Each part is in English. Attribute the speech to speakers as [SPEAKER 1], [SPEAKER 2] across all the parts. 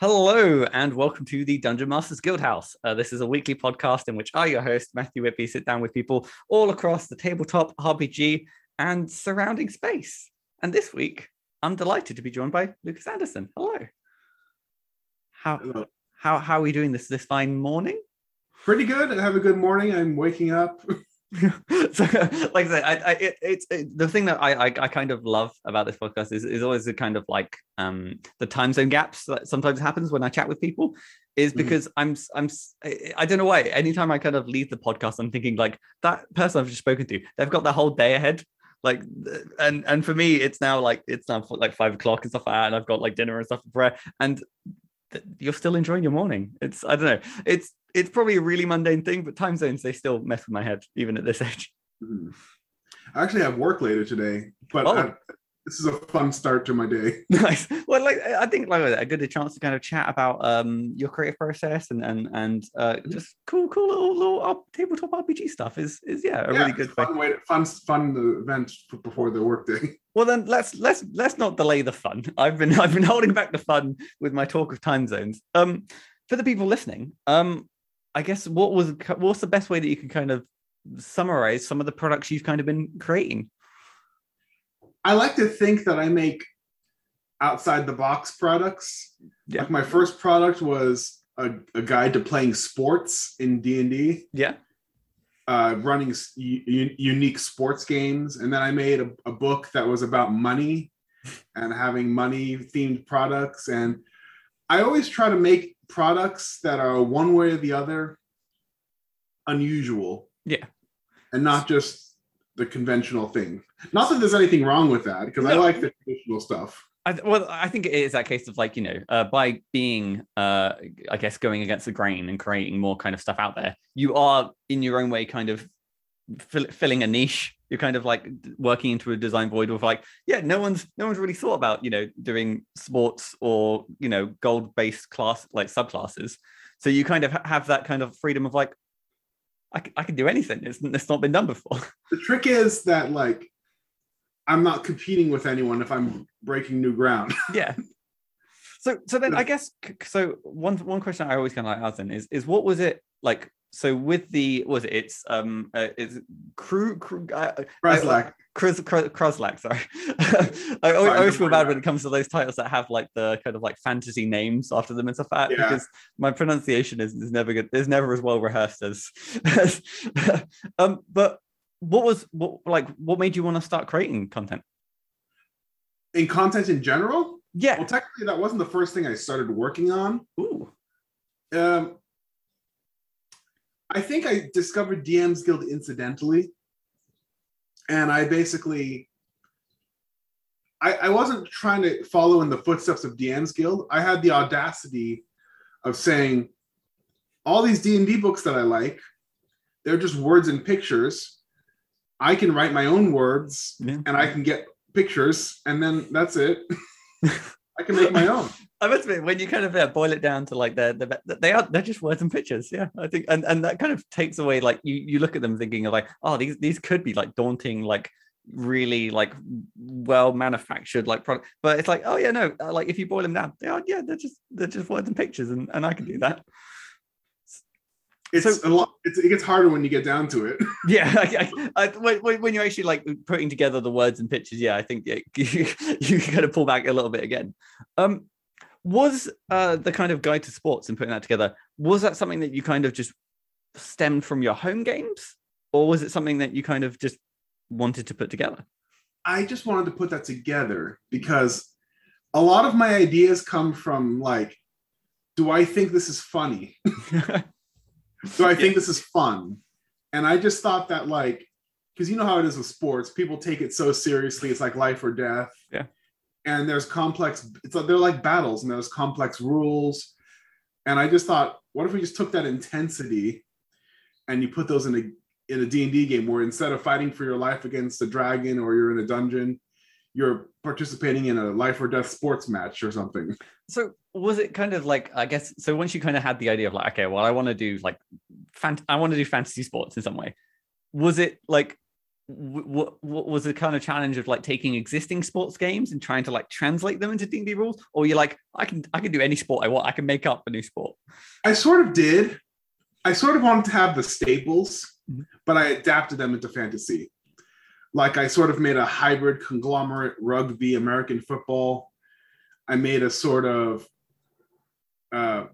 [SPEAKER 1] Hello and welcome to the Dungeon Masters Guildhouse. Uh, this is a weekly podcast in which I, your host, Matthew Whitby, sit down with people all across the tabletop, RPG, and surrounding space. And this week, I'm delighted to be joined by Lucas Anderson. Hello. How
[SPEAKER 2] Hello.
[SPEAKER 1] how how are we doing this this fine morning?
[SPEAKER 2] Pretty good. I have a good morning. I'm waking up.
[SPEAKER 1] so, like I said, I, I, it, it's it, the thing that I, I I kind of love about this podcast is is always the kind of like um the time zone gaps that sometimes happens when I chat with people is
[SPEAKER 2] Mhm.
[SPEAKER 1] because I'm I'm I don't know why anytime I kind of leave the podcast I'm thinking like that person I've just spoken to they've got the whole day ahead like and and for me it's now like it's now like five o'clock and stuff like that and I've got like dinner and stuff for prayer and you're still enjoying your morning it's I don't know it's it's probably a really mundane thing but time zones they still mess with my head even at this age
[SPEAKER 2] Mhm. I actually have work later today, but
[SPEAKER 1] Oh.
[SPEAKER 2] This is a fun start to my day.
[SPEAKER 1] nice. Well like i think like a good chance to kind of chat about um your creative process and and and uh just cool cool little little up, tabletop rpg stuff is is yeah a
[SPEAKER 2] Yeah,
[SPEAKER 1] really good way
[SPEAKER 2] fun way, to, fun, fun event before the workday.
[SPEAKER 1] well then let's let's let's not delay the fun. I've been i've been holding back the fun with my talk of time zones. Um for the people listening um i guess what was what's the best way that you can kind of summarize some of the products you've kind of been creating
[SPEAKER 2] I like to think that I make outside the box products.
[SPEAKER 1] Yeah.
[SPEAKER 2] Like my first product was a, a guide to playing sports in D and D.
[SPEAKER 1] yeah
[SPEAKER 2] uh, running u- unique sports games. And then I made a, a book that was about money and having money themed products. And I always try to make products that are one way or the other unusual.
[SPEAKER 1] Yeah.
[SPEAKER 2] And not just the conventional thing. Not that there's anything wrong with that, because I like the traditional stuff.
[SPEAKER 1] I, well, I think it is that case of like you know, uh, by being, uh, I guess, going against the grain and creating more kind of stuff out there, you are in your own way kind of fill, filling a niche. You're kind of like working into a design void of like, yeah, no one's no one's really thought about you know doing sports or you know gold based class like subclasses. So you kind of have that kind of freedom of like, I, I can do anything. It's it's not been done before.
[SPEAKER 2] The trick is that like I'm not competing with anyone if I'm breaking new ground.
[SPEAKER 1] yeah so so then i guess so one one question i always kind of like asking is is what was it like so with the was it it's um uh, is crew crew uh, Kruz, Kruzlak, sorry. I always, always feel bad when it comes to those titles that have like the kind of like fantasy names after them and stuff like that
[SPEAKER 2] Yeah.
[SPEAKER 1] because my pronunciation is, is never good. Is never as well rehearsed as. as um, but what was what like what made you want to start creating content?
[SPEAKER 2] in content in general
[SPEAKER 1] Yeah.
[SPEAKER 2] well technically that wasn't the first thing i started working on
[SPEAKER 1] Ooh.
[SPEAKER 2] um, i think i discovered dms guild incidentally. And i basically I, I wasn't trying to follow in the footsteps of dms guild. I had the audacity of saying all these d&d books that i like they're just words and pictures. I can write my own words
[SPEAKER 1] Yeah.
[SPEAKER 2] and i can get pictures and then that's it i can make my own
[SPEAKER 1] I must admit, when you kind of uh, boil it down to like they're, they're they are they're just words and pictures. Yeah, I think, and and that kind of takes away like you you look at them thinking of like oh these these could be like daunting like really like well manufactured like product, but it's like oh yeah no uh, like if you boil them down they are yeah they're just they're just words and pictures and and I can do that.
[SPEAKER 2] It's
[SPEAKER 1] So-
[SPEAKER 2] a lot it's, it gets harder when you get down to it
[SPEAKER 1] Yeah, I, I, I, when, you're actually like putting together the words and pictures, yeah, I think yeah, you, you kind of pull back a little bit again. Um, was uh the kind of guide to sports and putting that together was that something that you kind of just stemmed from your home games, or was it something that you kind of just wanted to put together?
[SPEAKER 2] i just wanted to put that together because a lot of my ideas come from like do i think this is funny do i think this is fun. And i just thought that like because you know how it is with sports people take it so seriously it's like life or death.
[SPEAKER 1] Yeah.
[SPEAKER 2] and there's complex it's like they're like battles and there's complex rules. And i just thought what if we just took that intensity and you put those in a in a d&d game where instead of fighting for your life against a dragon or you're in a dungeon you're participating in a life or death sports match or something?
[SPEAKER 1] So was it kind of like I guess so once you kind of had the idea of like okay well I want to do like fant- I want to do fantasy sports in some way was it like what, what was the kind of challenge of like taking existing sports games and trying to like translate them into D&D rules or you're like I can I can do any sport I want I can make up a new sport
[SPEAKER 2] I sort of did. I sort of wanted to have the staples,
[SPEAKER 1] Mhm.
[SPEAKER 2] but I adapted them into fantasy. Like I sort of made a hybrid conglomerate rugby American football. I made a sort of uh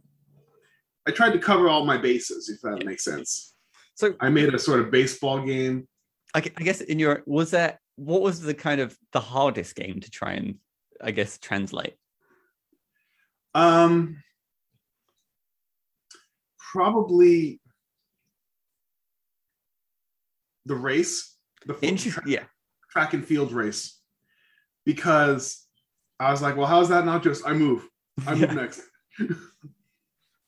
[SPEAKER 2] I tried to cover all my bases, if that makes sense.
[SPEAKER 1] so
[SPEAKER 2] I made a sort of baseball game.
[SPEAKER 1] I, guess in your was that what was the kind of the hardest game to try and I guess translate
[SPEAKER 2] Um probably the race, the.
[SPEAKER 1] Yeah.
[SPEAKER 2] track and field race because I was like, well, how's that not just I move, I move
[SPEAKER 1] Yeah.
[SPEAKER 2] next.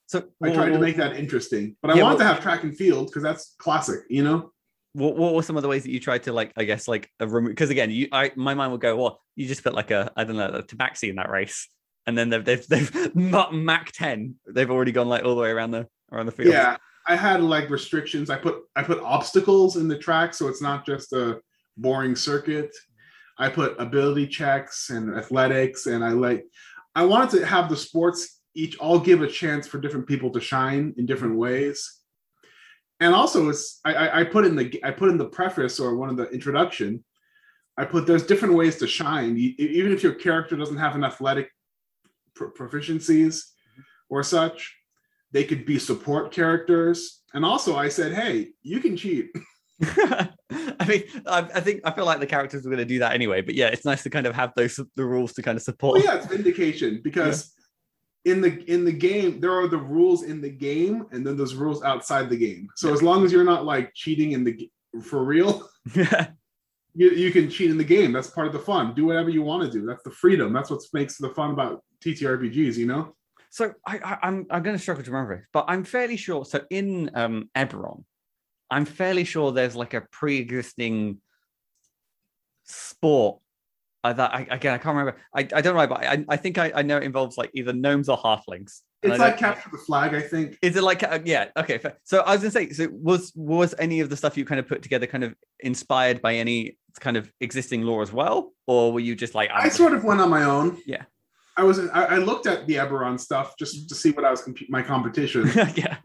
[SPEAKER 1] So
[SPEAKER 2] I tried to make that interesting, but I
[SPEAKER 1] Yeah,
[SPEAKER 2] to have track and field because that's classic, you know.
[SPEAKER 1] what, what were some of the ways that you tried to like I guess like a remove because again you I my mind would go well you just put like a I don't know a tabaxi in that race and then they've they've they've not Mach 10 they've already gone like all the way around the around the field
[SPEAKER 2] Yeah, I had like restrictions. I put I put obstacles in the track, so it's not just a boring circuit. I put ability checks and athletics, and I like I wanted to have the sports each all give a chance for different people to shine in different ways. And also, it's I, I I put in the I put in the preface or one of the introduction. I put there's different ways to shine, even if your character doesn't have an athletic pro- proficiencies or such they could be support characters and also i said hey you can cheat
[SPEAKER 1] I mean I, I think I feel like the characters were going to do that anyway but yeah it's nice to kind of have those the rules to kind of support
[SPEAKER 2] well yeah it's vindication because in the in the game there are the rules in the game and then there's rules outside the game. So as long as you're not like cheating in the for real
[SPEAKER 1] yeah.
[SPEAKER 2] you, you can cheat in the game. That's part of the fun. Do whatever you want to do. That's the freedom. That's what makes the fun about ttrpgs you know?
[SPEAKER 1] So I, I I'm I'm going to struggle to remember it, but I'm fairly sure. So in um Eberron, I'm fairly sure there's like a pre-existing sport. Uh, that I, again I can't remember. I, I don't know, but I I think I, I know it involves like either gnomes or halflings.
[SPEAKER 2] It's
[SPEAKER 1] I
[SPEAKER 2] like capture the flag i think
[SPEAKER 1] Is it like uh, yeah okay? fair. So I was gonna say, so was was any of the stuff you kind of put together kind of inspired by any kind of existing lore as well, or were you just like
[SPEAKER 2] I sort of went on my own.
[SPEAKER 1] Yeah.
[SPEAKER 2] I was. I, I looked at the Eberron stuff just to see what I was comp- my competition,
[SPEAKER 1] yeah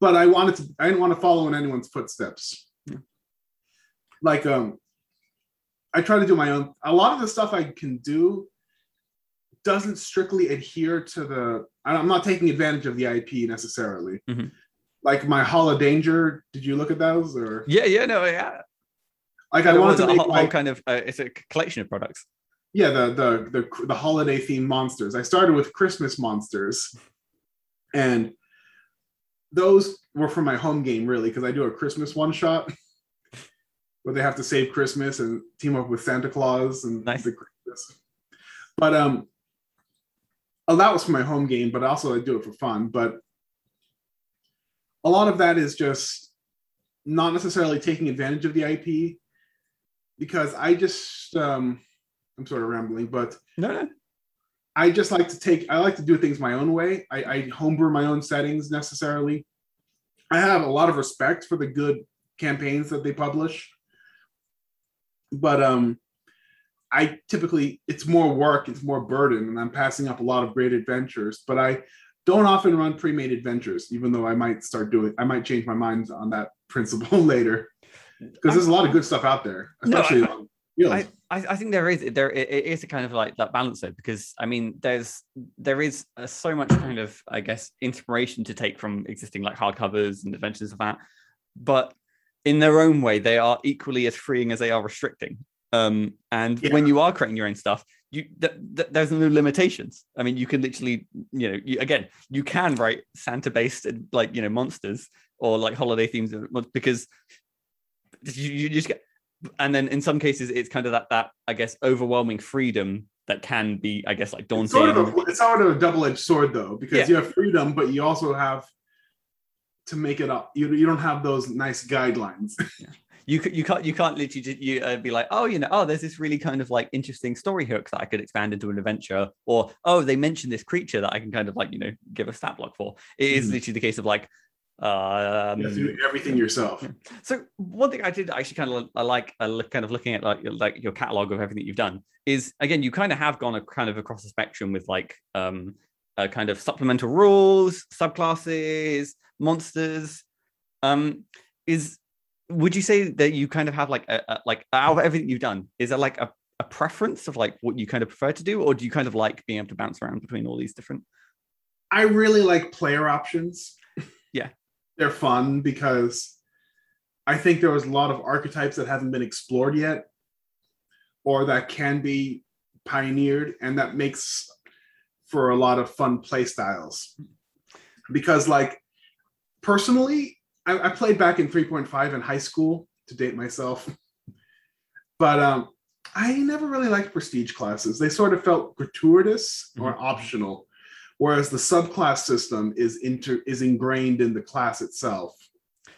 [SPEAKER 2] but I wanted to. I didn't want to follow in anyone's footsteps.
[SPEAKER 1] Yeah.
[SPEAKER 2] Like um, I try to do my own. A lot of the stuff I can do doesn't strictly adhere to the. I'm not taking advantage of the IP necessarily.
[SPEAKER 1] Mhm.
[SPEAKER 2] Like my Hall of Danger. Did you look at those or
[SPEAKER 1] yeah yeah no yeah.
[SPEAKER 2] like I wanted to
[SPEAKER 1] a
[SPEAKER 2] make
[SPEAKER 1] whole,
[SPEAKER 2] like
[SPEAKER 1] whole kind of uh, it's a collection of products.
[SPEAKER 2] yeah the the the the holiday themed monsters i started with christmas monsters and those were for my home game really because i do a christmas one shot where they have to save christmas and team up with santa claus and
[SPEAKER 1] Nice.
[SPEAKER 2] the christmas but um oh that was for my home game but also i do it for fun but a lot of that is just not necessarily taking advantage of the ip because i just um i'm sort of rambling but
[SPEAKER 1] No, no.
[SPEAKER 2] I just like to take, I like to do things my own way. I, I homebrew my own settings necessarily. I have a lot of respect for the good campaigns that they publish. But um, I typically, it's more work, it's more burden, and I'm passing up a lot of great adventures. But I don't often run pre made adventures, even though I might start doing, I might change my mind on that principle later. Because there's a lot of good stuff out there,
[SPEAKER 1] No,
[SPEAKER 2] especially
[SPEAKER 1] I-
[SPEAKER 2] on
[SPEAKER 1] I, I I think there is there it, it is a kind of like that balance though because I mean there's there is uh, so much kind of I guess inspiration to take from existing like hardcovers and adventures of that, but in their own way they are equally as freeing as they are restricting. Um, and
[SPEAKER 2] Yeah.
[SPEAKER 1] when you are creating your own stuff, you th- th- there's no limitations. I mean, you can literally you know you, again you can write Santa based like you know monsters or like holiday themes because you, you just get and then in some cases it's kind of that that I guess overwhelming freedom that can be I guess like daunting.
[SPEAKER 2] It's sort of a, it's sort of a double-edged sword though, because
[SPEAKER 1] Yeah.
[SPEAKER 2] you have freedom, but you also have to make it up. You, you don't have those nice guidelines.
[SPEAKER 1] you you can't you can't literally you uh, be like oh you know oh there's this really kind of like interesting story hook that I could expand into an adventure or oh they mentioned this creature that I can kind of like you know give a stat block for. It is
[SPEAKER 2] Mhm.
[SPEAKER 1] literally the case of like Um,
[SPEAKER 2] you have to do everything yourself.
[SPEAKER 1] so one thing I did actually kind of I like I look kind of looking at like your- like your catalog of everything you've done is again you kind of have gone a, kind of across the spectrum with like um a kind of supplemental rules, subclasses, monsters. Um, is would you say that you kind of have like a, a like out of everything you've done is there like a, a preference of like what you kind of prefer to do or do you kind of like being able to bounce around between all these different
[SPEAKER 2] I really like player options.
[SPEAKER 1] Yeah.
[SPEAKER 2] They're fun because I think there was a lot of archetypes that haven't been explored yet or that can be pioneered and that makes for a lot of fun play styles. Because like personally, I, I played back in 3.5 in high school to date myself. But um I never really liked prestige classes. They sort of felt gratuitous or
[SPEAKER 1] Mhm.
[SPEAKER 2] optional whereas the subclass system is inter is ingrained in the class itself.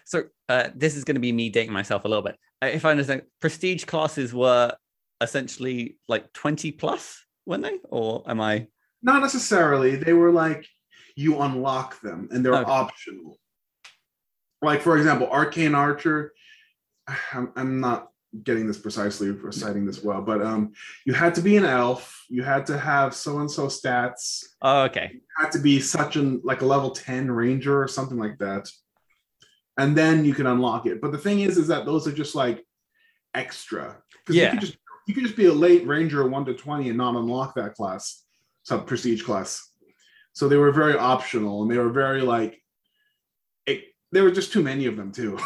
[SPEAKER 1] so uh, this is going to be me dating myself a little bit Uh, if i understand prestige classes were essentially like 20 plus weren't they or am i
[SPEAKER 2] Not necessarily. They were like you unlock them and they're
[SPEAKER 1] Okay.
[SPEAKER 2] optional. Like for example, Arcane Archer. I'm, I'm not getting this precisely reciting this well, but um, you had to be an elf. You had to have so and so stats.
[SPEAKER 1] oh okay
[SPEAKER 2] You had to be such an like a level 10 ranger or something like that. And then you can unlock it. But the thing is, is that those are just like extra. Because
[SPEAKER 1] Yeah.
[SPEAKER 2] you could just you could just be a late ranger one to 20 and not unlock that class, sub prestige class. So they were very optional and they were very like there were just too many of them too.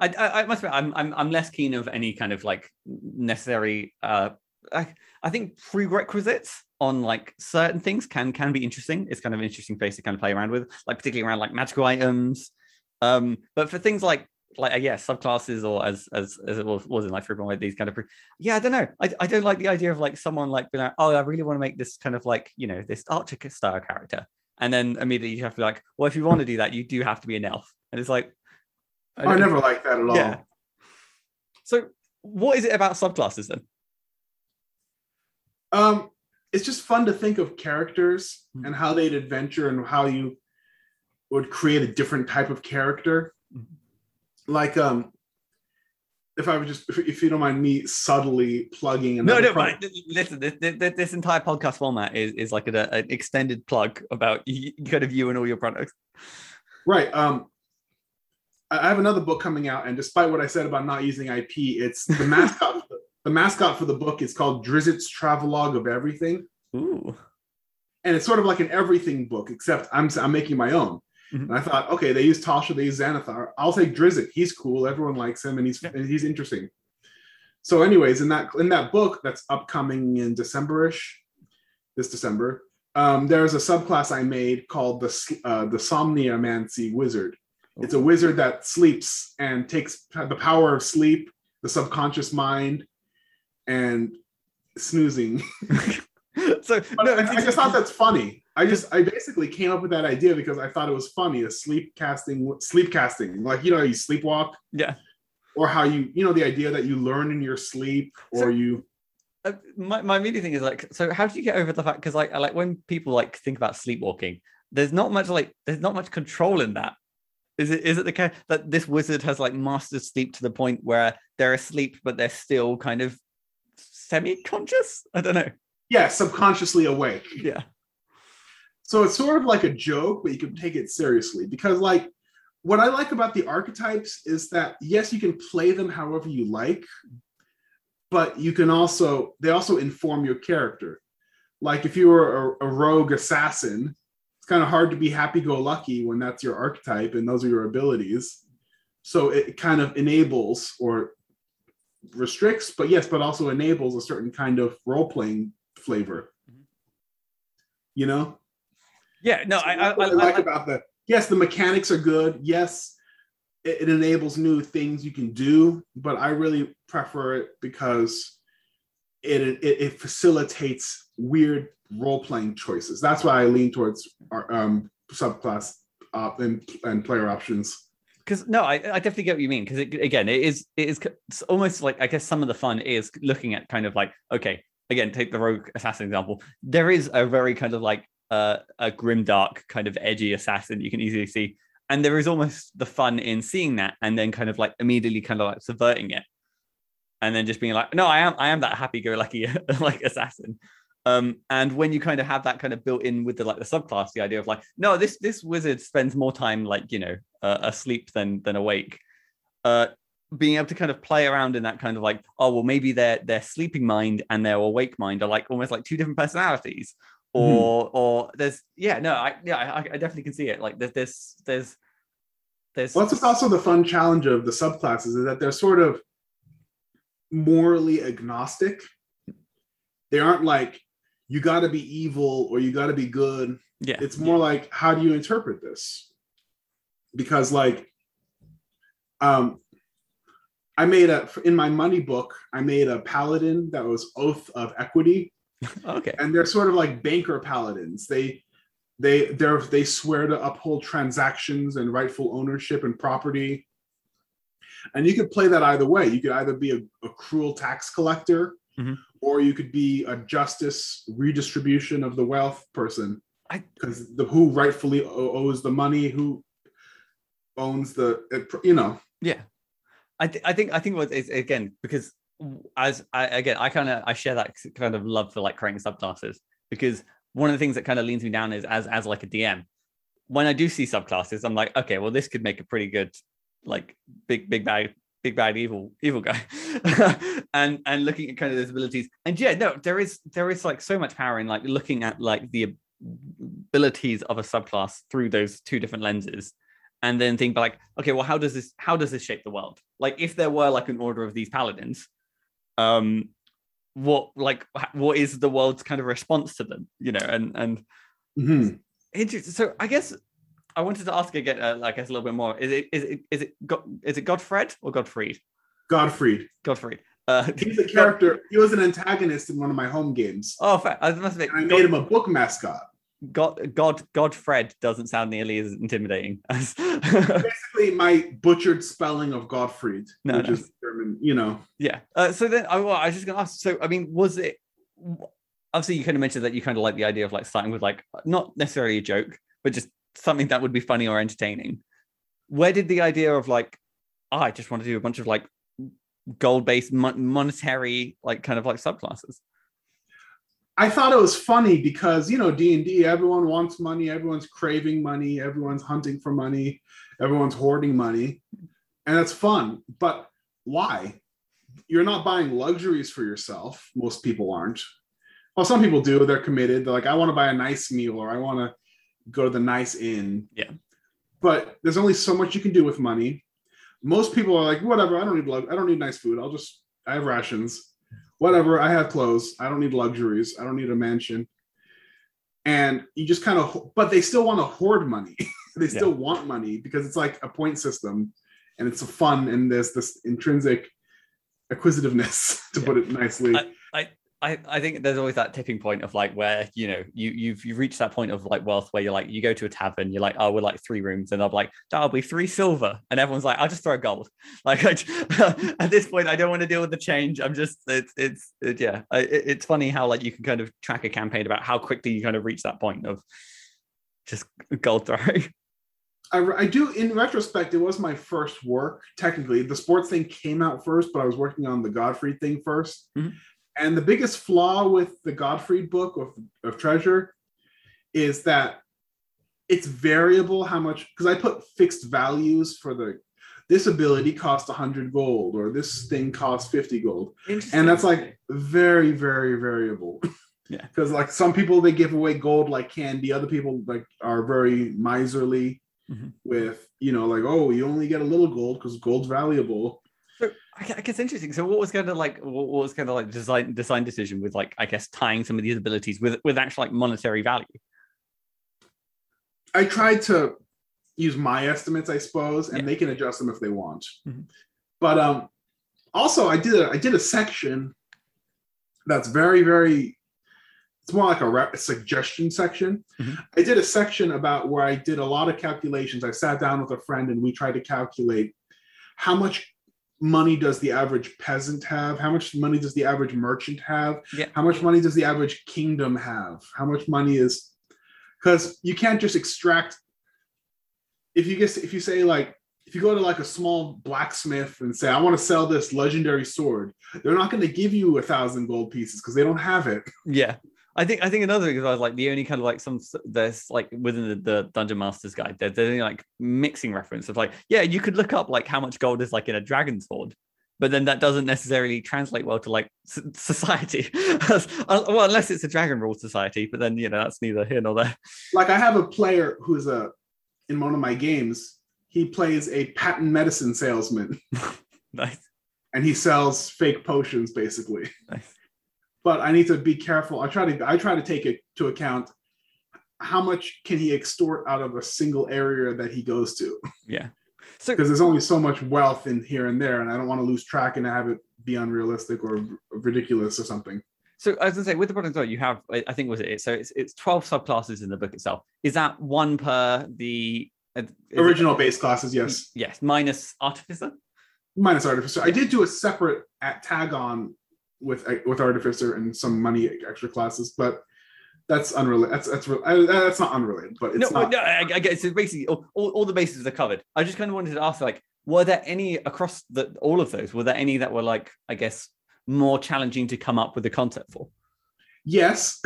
[SPEAKER 1] I, I, I must admit, I'm, I'm I'm less keen of any kind of like necessary. Uh, I, I think prerequisites on like certain things can can be interesting. It's kind of an interesting place to kind of play around with, like particularly around like magical items. Um, but for things like like uh, yeah subclasses or as as as it was, was in like Freeborn, with these kind of pre- yeah I don't know I, I don't like the idea of like someone like being like oh I really want to make this kind of like you know this Archer style character and then immediately you have to be like well if you want to do that you do have to be an elf and it's like
[SPEAKER 2] I,
[SPEAKER 1] don't-
[SPEAKER 2] never liked that at all.
[SPEAKER 1] yeah. So, what is it about subclasses then?
[SPEAKER 2] Um, it's just fun to think of characters
[SPEAKER 1] Mhm.
[SPEAKER 2] and how they'd adventure and how you would create a different type of character.
[SPEAKER 1] Mhm.
[SPEAKER 2] Like, um, if I would just, if, you don't mind me subtly plugging,
[SPEAKER 1] No, no,
[SPEAKER 2] pro-
[SPEAKER 1] Listen, this, this, this entire podcast format is, is like an, an extended plug about y- kind of you and all your products.
[SPEAKER 2] right. Um, I have another book coming out, and despite what I said about not using IP, it's the mascot. the mascot for the book is called Drizzt Travelogue of Everything.
[SPEAKER 1] Ooh.
[SPEAKER 2] and it's sort of like an everything book, except I'm I'm making my own.
[SPEAKER 1] Mhm.
[SPEAKER 2] And I thought, okay, they use Tasha, they use Xanathar. I'll take Drizzt. He's cool. Everyone likes him, and he's
[SPEAKER 1] Yeah.
[SPEAKER 2] and he's interesting. So, anyways, in that in that book that's upcoming in Decemberish, this December, um, there's a subclass I made called the uh, the Somniamancy Wizard. It's a wizard that sleeps and takes the power of sleep, the subconscious mind, and snoozing.
[SPEAKER 1] so, no,
[SPEAKER 2] I, I just thought that's funny. I just I basically came up with that idea because I thought it was funny. A sleep casting, sleep casting, like you know, how you sleepwalk,
[SPEAKER 1] yeah.
[SPEAKER 2] or how you you know the idea that you learn in your sleep, or
[SPEAKER 1] So-
[SPEAKER 2] you
[SPEAKER 1] Uh, my, my immediate thing is like, so how do you get over the fact? Because like, like when people like think about sleepwalking, there's not much like, there's not much control in that. Is it is it the case that this wizard has like mastered sleep to the point where they're asleep but they're still kind of semi-conscious? I don't know.
[SPEAKER 2] yeah subconsciously awake.
[SPEAKER 1] Yeah.
[SPEAKER 2] So it's sort of like a joke, but you can take it seriously because like what I like about the archetypes is that yes, you can play them however you like, but you can also they also inform your character. Like if you were a, a rogue assassin, it's kind of hard to be happy-go-lucky when that's your archetype and those are your abilities. So it kind of enables or restricts, but yes, but also enables a certain kind of role-playing flavor.
[SPEAKER 1] Mhm.
[SPEAKER 2] You know?
[SPEAKER 1] Yeah. No,
[SPEAKER 2] So
[SPEAKER 1] I, I, I,
[SPEAKER 2] I like about the yes, the mechanics are good. Yes, it, it enables new things you can do, but I really prefer it because it it, it facilitates weird role playing choices. That's why I lean towards our um, subclass uh, and and player options.
[SPEAKER 1] because no, I, I definitely get what you mean. Because again, it is it is almost like I guess some of the fun is looking at kind of like okay, again, take the rogue assassin example. There is a very kind of like uh, a grim dark kind of edgy assassin you can easily see, and there is almost the fun in seeing that and then kind of like immediately kind of like subverting it and then just being like no i am i am that happy-go-lucky like assassin um and when you kind of have that kind of built in with the like the subclass the idea of like no this this wizard spends more time like you know uh, asleep than than awake. Uh being able to kind of play around in that kind of like oh well maybe their their sleeping mind and their awake mind are like almost like two different personalities. Or mm-hmm. or there's yeah no i yeah I, I, definitely can see it. Like there's there's there's there's
[SPEAKER 2] well, that's also the fun challenge of the subclasses is that they're sort of morally agnostic. They aren't like you got to be evil or you got to be good
[SPEAKER 1] yeah
[SPEAKER 2] it's more
[SPEAKER 1] yeah.
[SPEAKER 2] like how do you interpret this because like um i made a in my money book i made a paladin that was oath of equity
[SPEAKER 1] okay.
[SPEAKER 2] And they're sort of like banker paladins. They they they they swear to uphold transactions and rightful ownership and property. And you could play that either way. You could either be a, a cruel tax collector,
[SPEAKER 1] mm-hmm.
[SPEAKER 2] Or you could be a justice redistribution of the wealth person.
[SPEAKER 1] Because
[SPEAKER 2] the who rightfully owes the money, who owns the, you know.
[SPEAKER 1] Yeah, I, th- I think I think what is again because as I, again, I kind of I share that kind of love for like creating subclasses because one of the things that kind of leans me down is as as like a DM, when I do see subclasses, I'm like, okay, well, this could make a pretty good like big big bad big bad evil evil guy, and and looking at kind of those abilities, and yeah, no, there is there is like so much power in like looking at like the abilities of a subclass through those two different lenses and then think like okay well how does this how does this shape the world? Like if there were like an order of these paladins um what like what is the world's kind of response to them you know and and
[SPEAKER 2] mm-hmm.
[SPEAKER 1] interesting so i guess i wanted to ask again uh, i guess a little bit more is it is it is it God, is it godfred or godfried
[SPEAKER 2] godfried
[SPEAKER 1] godfried uh,
[SPEAKER 2] he's a character he was an antagonist in one of my home games
[SPEAKER 1] oh fair. i must
[SPEAKER 2] admit, i made him a book mascot
[SPEAKER 1] God, God, Godfred doesn't sound nearly as intimidating as
[SPEAKER 2] basically my butchered spelling of Gottfried,
[SPEAKER 1] no, which no. is
[SPEAKER 2] German, you know.
[SPEAKER 1] Yeah. Uh, so then, I, well, I was just going to ask. So, I mean, was it? Obviously, you kind of mentioned that you kind of like the idea of like starting with like not necessarily a joke, but just something that would be funny or entertaining. Where did the idea of like, oh, I just want to do a bunch of like gold-based monetary like kind of like subclasses?
[SPEAKER 2] I thought it was funny because you know D and D, everyone wants money, everyone's craving money, everyone's hunting for money, everyone's hoarding money, and it's fun. But why? You're not buying luxuries for yourself. Most people aren't. Well, some people do. They're committed. They're like, I want to buy a nice meal or I want to go to the nice inn.
[SPEAKER 1] Yeah.
[SPEAKER 2] But there's only so much you can do with money. Most people are like, whatever. I don't need. I don't need nice food. I'll just. I have rations whatever, I have clothes. I don't need luxuries. I don't need a mansion. And you just kind of, but they still want to hoard money. they still yeah. want money because it's like a point system and it's a fun and there's this intrinsic acquisitiveness to yeah. put it nicely.
[SPEAKER 1] I, I, I, I think there's always that tipping point of like where you know you you've you've reached that point of like wealth where you're like you go to a tavern you're like oh we're like three rooms and I'm like that'll be three silver and everyone's like I'll just throw gold like I, at this point I don't want to deal with the change I'm just it's it's it, yeah I, it, it's funny how like you can kind of track a campaign about how quickly you kind of reach that point of just gold throwing.
[SPEAKER 2] I, I do in retrospect it was my first work technically the sports thing came out first but I was working on the Godfrey thing 1st
[SPEAKER 1] mm-hmm.
[SPEAKER 2] And the biggest flaw with the Godfrey book of, of treasure is that it's variable how much because I put fixed values for the this ability costs 100 gold or this thing costs 50 gold. And that's like very very variable.
[SPEAKER 1] Yeah.
[SPEAKER 2] Because like some people they give away gold like candy. Other people like are very miserly
[SPEAKER 1] mm-hmm.
[SPEAKER 2] with you know like oh you only get a little gold because gold's valuable
[SPEAKER 1] I guess interesting. So, what was kind of like what was kind of like design design decision with like I guess tying some of these abilities with with actual like monetary value?
[SPEAKER 2] I tried to use my estimates, I suppose, and
[SPEAKER 1] Yeah.
[SPEAKER 2] they can adjust them if they want.
[SPEAKER 1] Mhm.
[SPEAKER 2] But um, also, I did a I did a section that's very very. It's more like a, rep, a suggestion section.
[SPEAKER 1] Mhm.
[SPEAKER 2] I did a section about where I did a lot of calculations. I sat down with a friend and we tried to calculate how much money does the average peasant have? How much money does the average merchant have?
[SPEAKER 1] Yeah.
[SPEAKER 2] How much money does the average kingdom have? How much money is because you can't just extract if you get if you say like if you go to like a small blacksmith and say I want to sell this legendary sword, they're not going to give you a thousand gold pieces because they don't have it.
[SPEAKER 1] Yeah. I think I think another thing is I was like the only kind of like some there's like within the, the dungeon masters guide there's only like mixing reference of like yeah you could look up like how much gold is like in a dragon sword but then that doesn't necessarily translate well to like society well unless it's a dragon rule society but then you know that's neither here nor there
[SPEAKER 2] Like I have a player who's a in one of my games. He plays a patent medicine salesman
[SPEAKER 1] nice
[SPEAKER 2] and he sells fake potions basically.
[SPEAKER 1] nice
[SPEAKER 2] But I need to be careful. I try to I try to take it to account how much can he extort out of a single area that he goes to
[SPEAKER 1] yeah so
[SPEAKER 2] because there's only so much wealth in here and there and I don't want to lose track and have it be unrealistic or ridiculous or something.
[SPEAKER 1] So as I was gonna say with the product as well, you have I I think was it so it's it's twelve subclasses in the book itself. Is that one per the uh, is it-
[SPEAKER 2] Original base classes, yes.
[SPEAKER 1] Yes, minus artificer.
[SPEAKER 2] minus artificer. I did do a separate at tag on with with artificer and some money extra classes, but that's unrelated. That's that's re- I, that's not unrelated, but it's
[SPEAKER 1] no,
[SPEAKER 2] not.
[SPEAKER 1] no, I, I it. So basically, all, all, all the bases are covered. I just kind of wanted to ask, like, were there any across the all of those? Were there any that were like, I guess, more challenging to come up with the concept for?
[SPEAKER 2] Yes,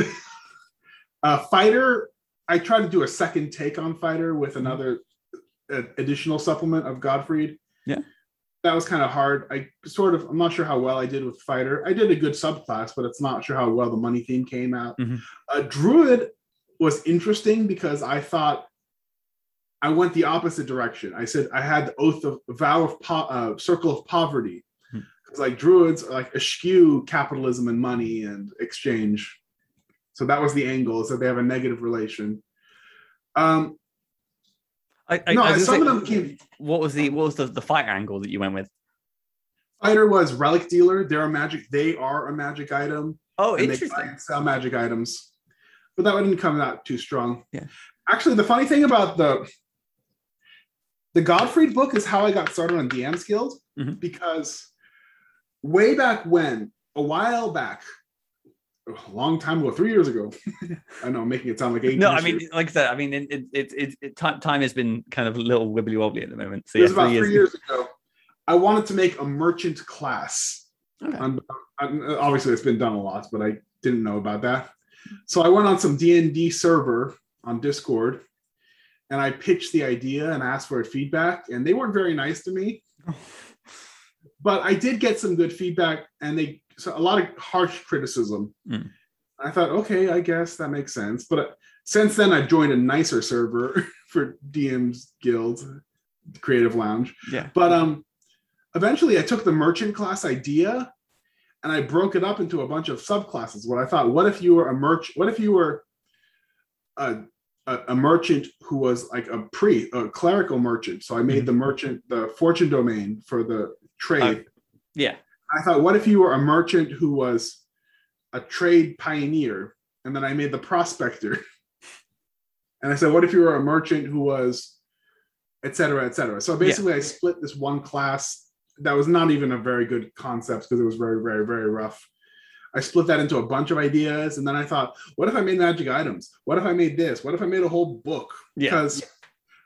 [SPEAKER 2] uh, fighter. I tried to do a second take on fighter with another uh, additional supplement of Godfried.
[SPEAKER 1] Yeah.
[SPEAKER 2] That was kind of hard. I sort of, I'm not sure how well I did with fighter. I did a good subclass, but it's not sure how well the money theme came out.
[SPEAKER 1] Mhm.
[SPEAKER 2] Uh, Druid was interesting because I thought I went the opposite direction. I said I had the oath of vow of po- uh, circle of poverty.
[SPEAKER 1] Hmm.
[SPEAKER 2] Because like druids are like eschew capitalism and money and exchange. So that was the angle, is that they have a negative relation. Um,
[SPEAKER 1] I, I,
[SPEAKER 2] no,
[SPEAKER 1] I
[SPEAKER 2] some of them came.
[SPEAKER 1] What was the what was the, the fight angle that you went with?
[SPEAKER 2] Fighter was relic dealer. They're a magic. They are a magic item.
[SPEAKER 1] Oh,
[SPEAKER 2] and
[SPEAKER 1] interesting.
[SPEAKER 2] and sell magic items. But that didn't come out too strong.
[SPEAKER 1] Yeah.
[SPEAKER 2] Actually, the funny thing about the the Godfried book is how I got started on DM's Guild
[SPEAKER 1] Mhm.
[SPEAKER 2] because way back when, a while back, a long time ago, three years ago. I know, I'm making it sound like eight.
[SPEAKER 1] No, I mean,
[SPEAKER 2] ago.
[SPEAKER 1] like I said, I mean, it, it, it, it, time, time has been kind of a little wibbly wobbly at the moment. So
[SPEAKER 2] it
[SPEAKER 1] yeah,
[SPEAKER 2] was about
[SPEAKER 1] three
[SPEAKER 2] three
[SPEAKER 1] years.
[SPEAKER 2] years ago. I wanted to make a merchant class.
[SPEAKER 1] Okay.
[SPEAKER 2] Um, um, obviously, it's been done a lot, but I didn't know about that. So I went on some D and D server on Discord, and I pitched the idea and asked for feedback, and they weren't very nice to me. But I did get some good feedback, and they so a lot of harsh criticism.
[SPEAKER 1] Mm.
[SPEAKER 2] I thought, okay, I guess that makes sense. But uh, since then, I've joined a nicer server for DM's Guild, Creative Lounge.
[SPEAKER 1] Yeah.
[SPEAKER 2] But um, eventually, I took the merchant class idea, and I broke it up into a bunch of subclasses. What I thought, what if you were a merch? What if you were a a, a merchant who was like a pre a clerical merchant? So I made
[SPEAKER 1] Mhm.
[SPEAKER 2] the merchant the fortune domain for the trade.
[SPEAKER 1] Yeah.
[SPEAKER 2] I thought, what if you were a merchant who was a trade pioneer? And then I made the prospector. and I said, what if you were a merchant who was, et cetera, et cetera. So basically, I split this one class that was not even a very good concept because it was very, very, very rough. I split that into a bunch of ideas. And then I thought, what if I made magic items? What if I made this? What if I made a whole book?
[SPEAKER 1] Yeah.
[SPEAKER 2] Because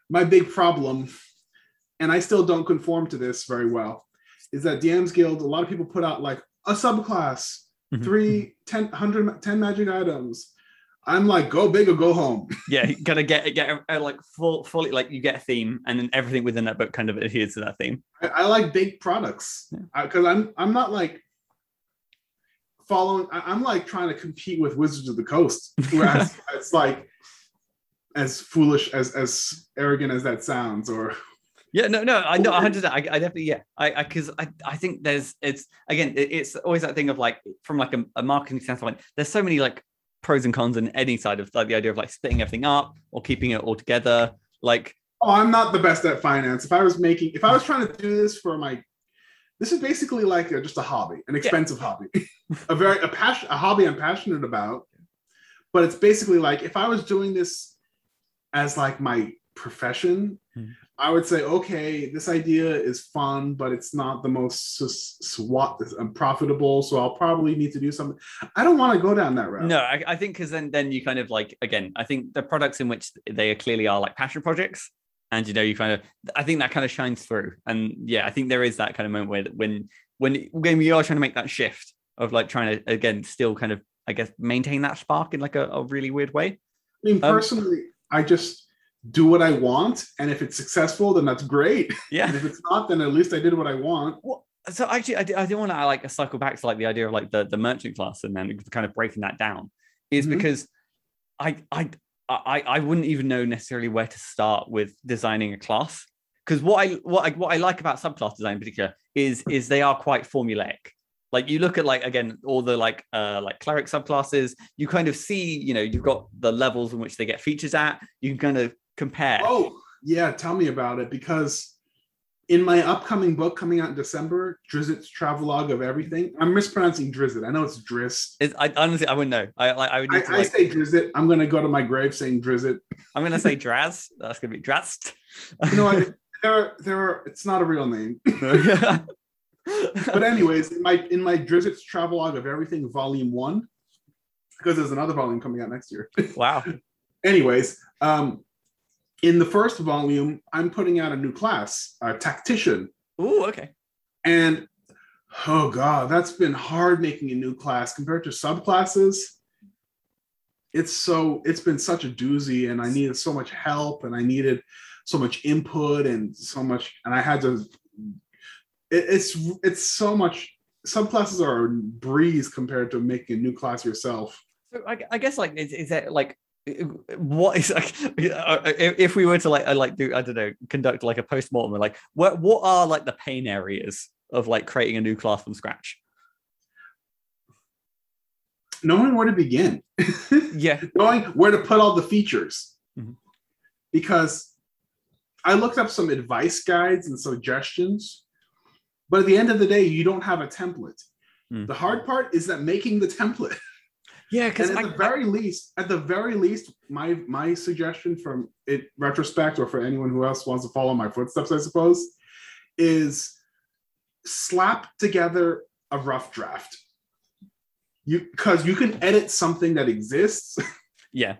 [SPEAKER 2] my big problem, and I still don't conform to this very well, is that DM's Guild, a lot of people put out like a subclass,
[SPEAKER 1] Mhm.
[SPEAKER 2] three, 10, 100, 10 magic items. I'm like, go big or go home.
[SPEAKER 1] Yeah. You gotta get get a, a, like full fully like you get a theme, and then everything within that book kind of adheres to that theme.
[SPEAKER 2] I, I like big products
[SPEAKER 1] Yeah.
[SPEAKER 2] because I'm I'm not like following. I, am like trying to compete with Wizards of the Coast, whereas it's like as foolish as as arrogant as that sounds, or
[SPEAKER 1] Yeah, no, no, I know, I hundred. I, I definitely, yeah, I, because I, I, think there's, it's again, it- it's always that thing of like, from like a, a marketing standpoint, there's so many like pros and cons on any side of like the idea of like splitting everything up or keeping it all together. Like,
[SPEAKER 2] Oh, I'm not the best at finance. If I was making, if I was trying to do this for my, this is basically like a, just a hobby, an expensive hobby, a very a passion, a hobby I'm passionate about. But it's basically like if I was doing this as like my profession,
[SPEAKER 1] Hmm.
[SPEAKER 2] I would say, okay, this idea is fun, but it's not the most swat um, profitable. So I'll probably need to do something. I don't want to go down that route.
[SPEAKER 1] no, I, I think because then, then you kind of like, again, I think the products in which they clearly are like passion projects and you know you kind of i think that kind of shines through and yeah i think there is that kind of moment where when when when we are trying to make that shift of like trying to again still kind of i guess maintain that spark in like a, a really weird way
[SPEAKER 2] I mean,
[SPEAKER 1] Um,
[SPEAKER 2] personally, I just do what I want, and if it's successful, then that's great. And
[SPEAKER 1] yeah
[SPEAKER 2] if it's not, then at least I did what I want.
[SPEAKER 1] well, so actually i, do- I do want to like cycle back to like the idea of like the the merchant class and then kind of breaking that down is
[SPEAKER 2] Mhm.
[SPEAKER 1] because I, I i i wouldn't even know necessarily where to start with designing a class. Because what i what i what i like about subclass design in particular is is they are quite formulaic. Like you look at like again all the like uh like cleric subclasses you kind of see you know you've got the levels in which they get features at. You can kind of compare.
[SPEAKER 2] Oh, yeah, tell me about it because in my upcoming book coming out in December, Drizzt Travelogue of Everything. I'm mispronouncing Drizzt. I know it's Drizzt.
[SPEAKER 1] It's, I honestly I wouldn't know. I like I would
[SPEAKER 2] I,
[SPEAKER 1] need to
[SPEAKER 2] I say Drizzt. I'm gonna go to my grave saying Drizzt.
[SPEAKER 1] I'm gonna say Draz. That's gonna be Drast.
[SPEAKER 2] You know what? there, there are. It's not a real name. But anyways, in my in my Drizzt Travelogue of Everything, Volume One, because there's another volume coming out next year.
[SPEAKER 1] wow.
[SPEAKER 2] anyways, um, in the first volume, I'm putting out a new class, a tactician.
[SPEAKER 1] Ooh, okay.
[SPEAKER 2] And oh god, that's been hard making a new class compared to subclasses. It's so it's been such a doozy, and I needed so much help, and I needed so much input, and so much, and I had to. It, it's it's so much. Subclasses are a breeze compared to making a new class yourself.
[SPEAKER 1] So I, I guess like is, is that like what is like if we were to like uh, like do I don't know conduct like a post mortem like what what are like the pain areas of like creating a new class from scratch?
[SPEAKER 2] Knowing where to begin.
[SPEAKER 1] Yeah.
[SPEAKER 2] knowing where to put all the features.
[SPEAKER 1] Mhm.
[SPEAKER 2] Because I looked up some advice guides and suggestions, but at the end of the day, you don't have a template.
[SPEAKER 1] Mm.
[SPEAKER 2] The hard part is that making the template.
[SPEAKER 1] Yeah, because
[SPEAKER 2] And at the very least, at the very least, my my suggestion from it retrospect, or for anyone who else wants to follow my footsteps, I suppose, is slap together a rough draft. You because you can edit something that exists
[SPEAKER 1] yeah,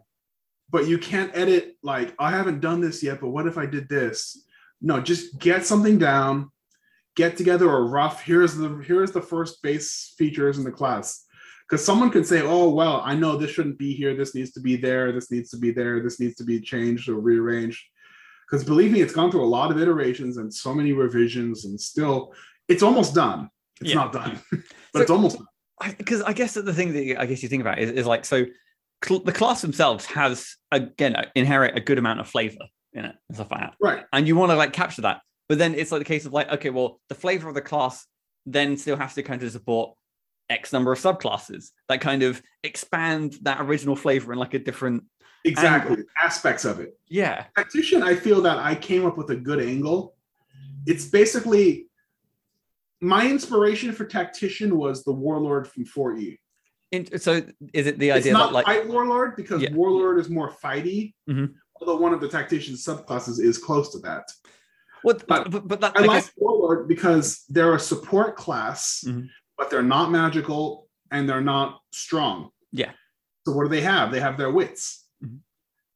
[SPEAKER 2] but you can't edit like I haven't done this yet, but what if I did this? No, just get something down, get together a rough. Here's the here's the first base features in the class. Because someone could say, oh well, I know this shouldn't be here, this needs to be there, this needs to be there, this needs to be changed or rearranged. Because believe me, it's gone through a lot of iterations and so many revisions, and still it's almost done. It's
[SPEAKER 1] Yeah.
[SPEAKER 2] not done, but
[SPEAKER 1] So-
[SPEAKER 2] it's almost done.
[SPEAKER 1] because I, guess that the thing that you- I guess you think about is, is like so cl- the class themselves has again inherit a good amount of flavor in it and stuff like that.
[SPEAKER 2] Right.
[SPEAKER 1] and you want to like capture that but then it's like the case of like okay well the flavor of the class then still has to kind of support x number of subclasses that kind of expand that original flavor in like a different
[SPEAKER 2] Exactly. Aspects of it.
[SPEAKER 1] yeah
[SPEAKER 2] tactician i feel that i came up with a good angle it's basically my inspiration for tactician was the warlord from 4e
[SPEAKER 1] In, so is it the
[SPEAKER 2] it's
[SPEAKER 1] idea
[SPEAKER 2] not
[SPEAKER 1] that like
[SPEAKER 2] fight warlord because
[SPEAKER 1] Yeah.
[SPEAKER 2] warlord is more fighty
[SPEAKER 1] Mhm.
[SPEAKER 2] although one of the tactician subclasses is close to that
[SPEAKER 1] what
[SPEAKER 2] but-
[SPEAKER 1] but, but that
[SPEAKER 2] i,
[SPEAKER 1] I
[SPEAKER 2] like warlord because they're a support class
[SPEAKER 1] Mhm.
[SPEAKER 2] But they're not magical and they're not strong
[SPEAKER 1] Yeah.
[SPEAKER 2] so what do they have they have their wits
[SPEAKER 1] Mhm.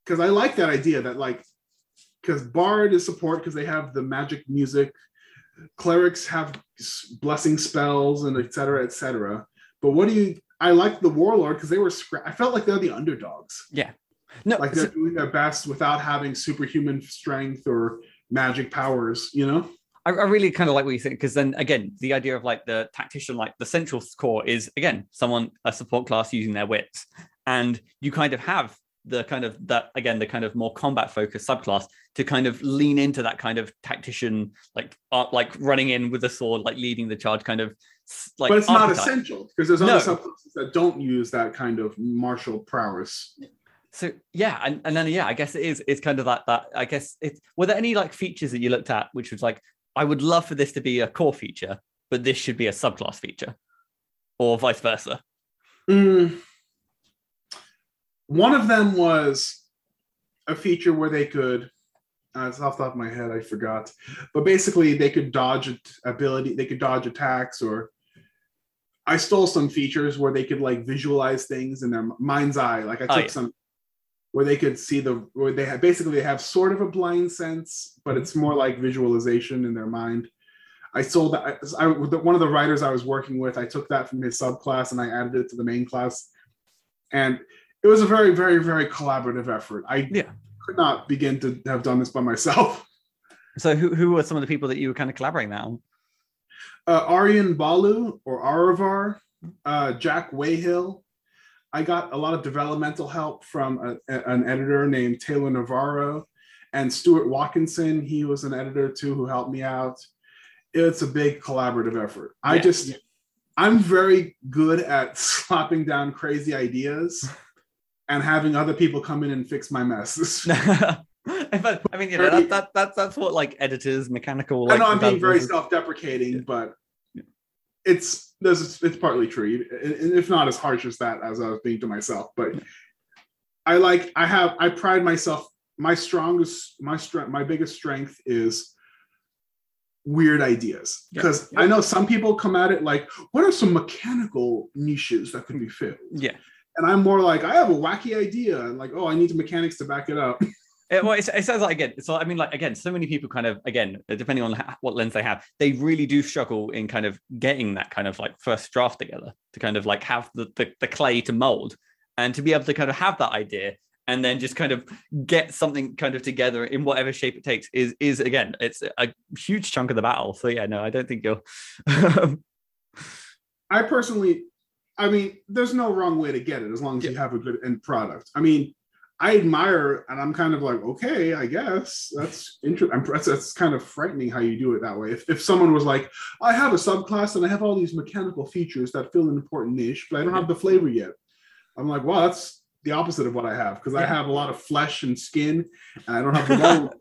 [SPEAKER 2] because i like that idea that like because bard is support because they have the magic music clerics have blessing spells and etc. cetera et cetera but what do you i like the warlord because they were i felt like they're the underdogs Yeah.
[SPEAKER 1] no
[SPEAKER 2] like they're doing their best without having superhuman strength or magic powers you know
[SPEAKER 1] I, I really kind of like what you think because then again the idea of like the tactician like the central core is again someone a support class using their wits and you kind of have the kind of that again the kind of more combat focused subclass to kind of lean into that kind of tactician like uh, like running in with a sword like leading the charge kind of like
[SPEAKER 2] but it's not essential because there's
[SPEAKER 1] No.
[SPEAKER 2] other subclasses that don't use that kind of martial prowess.
[SPEAKER 1] so yeah and, and then yeah i guess it is it's kind of that that i guess it were there any like features that you looked at which was like i would love for this to be a core feature but this should be a subclass feature or vice versa
[SPEAKER 2] Mm. One of them was a feature where they could. Uh, it's off the top of my head, I forgot. But basically, they could dodge ability. They could dodge attacks, or I stole some features where they could like visualize things in their mind's eye. Like I
[SPEAKER 1] Oh,
[SPEAKER 2] took
[SPEAKER 1] yeah.
[SPEAKER 2] some where they could see the where they have basically they have sort of a blind sense, but it's more like visualization in their mind. I sold that. I, one of the writers I was working with. I took that from his subclass and I added it to the main class, and it was a very, very, very collaborative effort. I
[SPEAKER 1] Yeah.
[SPEAKER 2] could not begin to have done this by myself.
[SPEAKER 1] So who who were some of the people that you were kind of collaborating on?
[SPEAKER 2] uh, Aryan Balu or Aravar, uh, Jack Wayhill. I got a lot of developmental help from a, an editor named Taylor Navarro and Stuart Watkinson. He was an editor too who helped me out. It's a big collaborative effort. I
[SPEAKER 1] Yeah.
[SPEAKER 2] just, I'm very good at slapping down crazy ideas and having other people come in and fix my messes.
[SPEAKER 1] but, I mean, you know, that, that, that, that's what like editors, mechanical.
[SPEAKER 2] I know I'm being very self-deprecating, but it's there's it's partly true, and if not as harsh as that as I was being to myself. But I like I have I pride myself. My strongest my strength my biggest strength is weird ideas
[SPEAKER 1] Yeah.
[SPEAKER 2] because I know some people come at it like, what are some mechanical niches that could be filled?
[SPEAKER 1] Yeah.
[SPEAKER 2] And I'm more like, I have a wacky idea, and like, oh, I need the mechanics to back it up.
[SPEAKER 1] It, well, it's, it sounds like again. So I mean, like again, so many people kind of again, depending on what lens they have, they really do struggle in kind of getting that kind of like first draft together to kind of like have the the, the clay to mold and to be able to kind of have that idea and then just kind of get something kind of together in whatever shape it takes is is again, it's a huge chunk of the battle. So yeah, no, I don't think you're.
[SPEAKER 2] I personally, I mean, there's no wrong way to get it as long as you have a good end product. I mean, I admire, and I'm kind of like, okay, I guess that's interesting. That's, that's kind of frightening how you do it that way. If, if someone was like, I have a subclass and I have all these mechanical features that fill an important niche, but I don't have the flavor yet. I'm like, well, that's the opposite of what I have because I have a lot of flesh and skin, and I don't have the mold.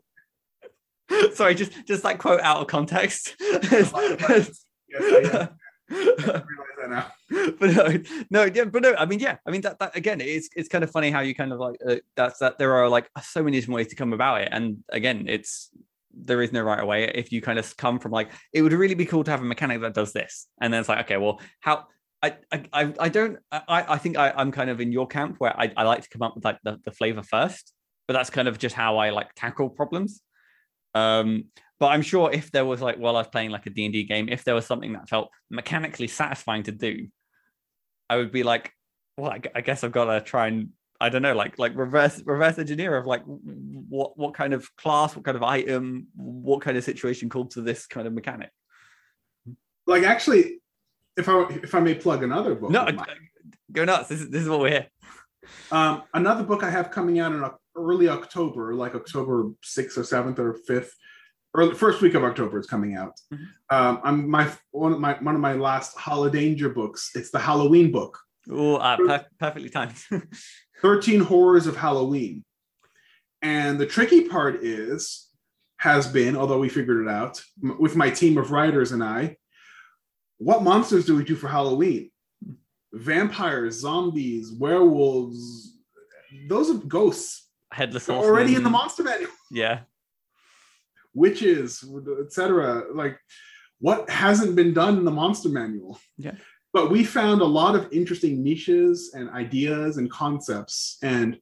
[SPEAKER 1] Sorry, just just that quote out of context.
[SPEAKER 2] Yes, I, I realize that now.
[SPEAKER 1] but no, no, yeah, but no. I mean, yeah, I mean that, that again, it's it's kind of funny how you kind of like uh, that's that there are like so many different ways to come about it, and again, it's there is no right way. If you kind of come from like, it would really be cool to have a mechanic that does this, and then it's like, okay, well, how? I I I, I don't. I I think I, I'm kind of in your camp where I, I like to come up with like the, the flavor first, but that's kind of just how I like tackle problems. Um, but I'm sure if there was like while I was playing like a D&D game, if there was something that felt mechanically satisfying to do, I would be like, well, I, I guess I've got to try and I don't know, like like reverse reverse engineer of like what what kind of class, what kind of item, what kind of situation called to this kind of mechanic.
[SPEAKER 2] Like, actually, if I if I may plug another book,
[SPEAKER 1] No,
[SPEAKER 2] mine.
[SPEAKER 1] go nuts. This is this is what we're here.
[SPEAKER 2] Um, another book I have coming out in early October, like October 6th or 7th or 5th, early first week of October, it's coming out.
[SPEAKER 1] Mhm.
[SPEAKER 2] Um, I'm my one of my one of my last Holodanger books. It's the Halloween book,
[SPEAKER 1] Oh, uh, per- perfectly timed.
[SPEAKER 2] 13 Horrors of Halloween. And the tricky part is, has been, although we figured it out m- with my team of writers and I, what monsters do we do for Halloween? Vampires, zombies, werewolves, those are ghosts.
[SPEAKER 1] Headless
[SPEAKER 2] already in the monster manual.
[SPEAKER 1] Yeah.
[SPEAKER 2] Witches, etc. Like what hasn't been done in the monster manual?
[SPEAKER 1] Yeah.
[SPEAKER 2] But we found a lot of interesting niches and ideas and concepts, and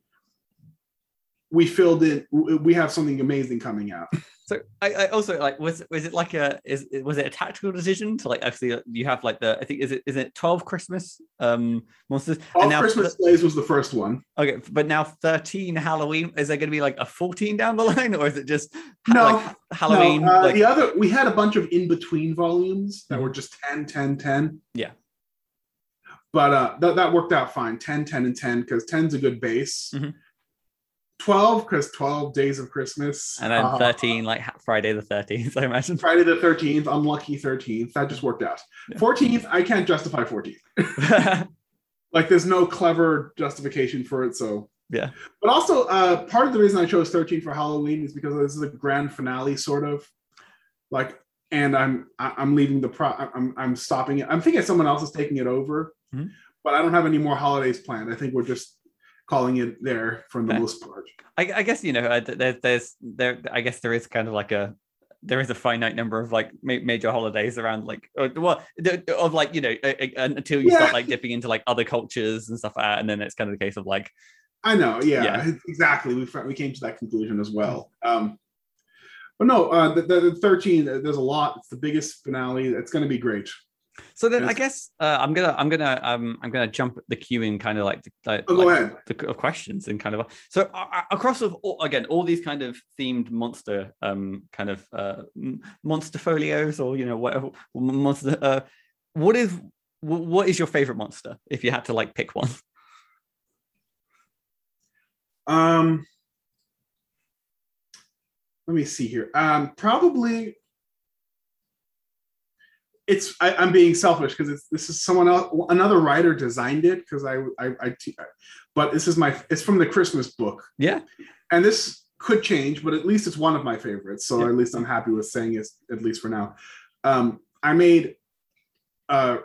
[SPEAKER 2] we filled in. We have something amazing coming out.
[SPEAKER 1] So I, I also like was was it like a is was it a tactical decision to like actually you have like the I think is it is it twelve Christmas um monsters
[SPEAKER 2] All
[SPEAKER 1] now
[SPEAKER 2] Christmas Plays was the first one.
[SPEAKER 1] okay but now thirteen Halloween is there going to be like a fourteen down the line or is it just
[SPEAKER 2] No,
[SPEAKER 1] like Halloween
[SPEAKER 2] No, uh,
[SPEAKER 1] like
[SPEAKER 2] the other we had a bunch of in between volumes that were just 10, 10, 10.
[SPEAKER 1] Yeah.
[SPEAKER 2] But uh, that, that worked out fine 10, 10, and 10 because 10's a good base.
[SPEAKER 1] Mhm.
[SPEAKER 2] 12 because 12 days of Christmas.
[SPEAKER 1] and then
[SPEAKER 2] Uh,
[SPEAKER 1] thirteen like Friday the thirteenth I imagine
[SPEAKER 2] Friday the 13th, unlucky 13th. That just worked out. 14th, I can't justify 14th. Like there's no clever justification for it. So
[SPEAKER 1] Yeah.
[SPEAKER 2] But also, uh, part of the reason I chose 13 for Halloween is because this is a grand finale, sort of. Like, and I'm I'm leaving the pro. I'm I'm stopping it. I'm thinking someone else is taking it over,
[SPEAKER 1] Mhm.
[SPEAKER 2] but I don't have any more holidays planned. I think we're just calling it there for the most part.
[SPEAKER 1] I, I guess you know uh, there's there's there I guess there is kind of like a there is a finite number of like ma- major holidays around like or, well of like you know a- until you
[SPEAKER 2] Yeah.
[SPEAKER 1] start like dipping into like other cultures and stuff like that, and then it's kind of the case of like
[SPEAKER 2] I know, yeah,
[SPEAKER 1] Yeah.
[SPEAKER 2] exactly. We we came to that conclusion as well. Um, but no, uh, the, the, the thirteen. uh, There's a lot. It's the biggest finale. It's going to be great.
[SPEAKER 1] So then I guess uh, I'm gonna I'm gonna um I'm gonna jump the queue in kind of like the, like,
[SPEAKER 2] Oh,
[SPEAKER 1] like the of questions and kind of so uh, across of all, again all these kind of themed monster um kind of uh monster folios or you know whatever monster uh what is what is your favorite monster if you had to like pick one?
[SPEAKER 2] Um, let me see here. Um, probably it's I, I'm being selfish because this is someone else. Another writer designed it because I I, I but this is my it's from the Christmas book,
[SPEAKER 1] yeah
[SPEAKER 2] and this could change, but at least it's one of my favorites. So
[SPEAKER 1] Yeah.
[SPEAKER 2] at least I'm happy with saying it at least for now. Um, I made uh,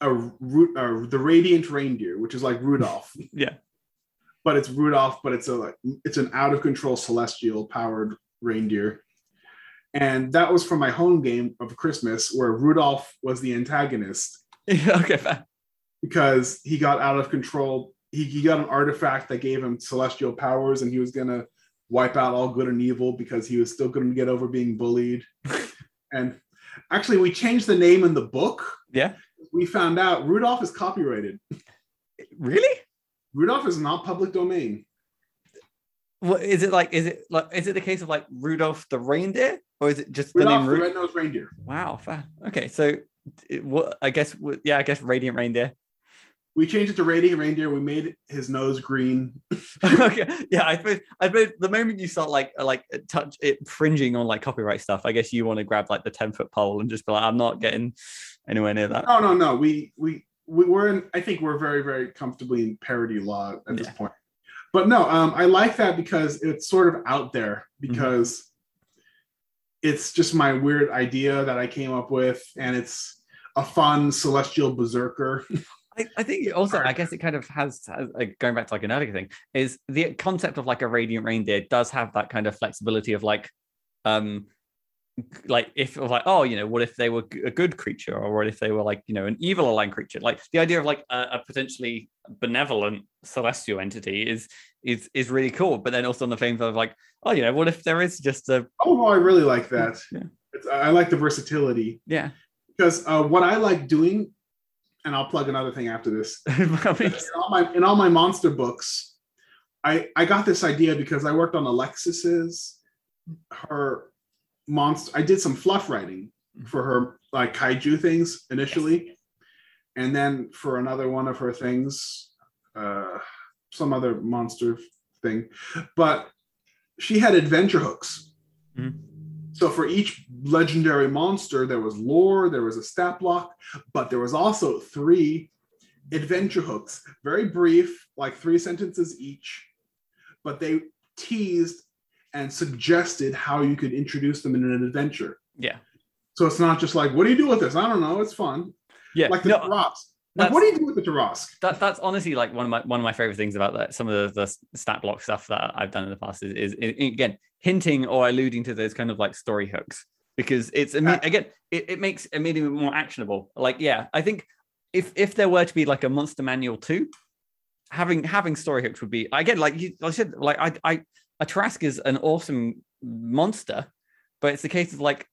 [SPEAKER 2] a, uh the Radiant Reindeer, which is like Rudolph
[SPEAKER 1] yeah
[SPEAKER 2] but it's Rudolph, but it's a it's an out of control celestial powered reindeer. And that was from my home game of Christmas where Rudolph was the antagonist
[SPEAKER 1] okay
[SPEAKER 2] because he got out of control. He, he got an artifact that gave him celestial powers and he was gonna wipe out all good and evil because he was still gonna get over being bullied. and actually we changed the name in the book.
[SPEAKER 1] yeah
[SPEAKER 2] We found out Rudolph is copyrighted.
[SPEAKER 1] really
[SPEAKER 2] Rudolph is not public domain.
[SPEAKER 1] What is it like is it like is it the case of like Rudolph the reindeer or is it just the
[SPEAKER 2] Rudolph
[SPEAKER 1] name
[SPEAKER 2] the red-nosed reindeer.
[SPEAKER 1] Wow, fair. Okay, so it, what I guess yeah, I guess Radiant Reindeer.
[SPEAKER 2] We changed it to Radiant Reindeer. We made his nose green.
[SPEAKER 1] okay, yeah, I suppose I suppose the moment you start like like touch it fringing on like copyright stuff, I guess you want to grab like the ten foot pole and just be like, I'm not getting anywhere near that.
[SPEAKER 2] No, no, no, we we we were in. I think we're very very comfortably in parody law at this point. But no, um, I like that because it's sort of out there
[SPEAKER 1] Mm-hmm.
[SPEAKER 2] because it's just my weird idea that I came up with, and it's a fun celestial berserker.
[SPEAKER 1] I, I think also, I guess it kind of has, has like, going back to like an earlier thing, is the concept of like a radiant reindeer does have that kind of flexibility of like, um, like if like, oh, you know, what if they were a good creature, or what if they were like, you know, an evil aligned creature? Like the idea of like a, a potentially benevolent celestial entity is is is really cool. But then also on the same of like, oh, you know, what if there is just a
[SPEAKER 2] oh no, I really like that.
[SPEAKER 1] Yeah.
[SPEAKER 2] It's, I like the versatility
[SPEAKER 1] yeah.
[SPEAKER 2] because uh, what I like doing, and I'll plug another thing after this.
[SPEAKER 1] I mean,
[SPEAKER 2] in all my in all my monster books, I I got this idea because I worked on Alexis's her monster. I did some fluff writing for her like kaiju things initially, and then for another one of her things, uh, some other monster thing, but she had adventure hooks.
[SPEAKER 1] Mhm.
[SPEAKER 2] So for each legendary monster, there was lore, there was a stat block, but there was also three adventure hooks, very brief, like three sentences each, but they teased and suggested how you could introduce them in an adventure.
[SPEAKER 1] yeah.
[SPEAKER 2] So it's not just like, what do you do with this? I don't know. It's fun.
[SPEAKER 1] Yeah.
[SPEAKER 2] Like the
[SPEAKER 1] no, that's-
[SPEAKER 2] Like, what do you do with the Tarrasque?
[SPEAKER 1] that that's honestly like one of my one of my favorite things about that some of the, the stat block stuff that I've done in the past is, is, is again hinting or alluding to those kind of like story hooks because it's
[SPEAKER 2] Yeah.
[SPEAKER 1] again it, it makes it immediately more actionable like yeah I think if if there were to be like a monster manual too having having story hooks would be again like you like I said like I I a Tarrasque is an awesome monster but it's the case of like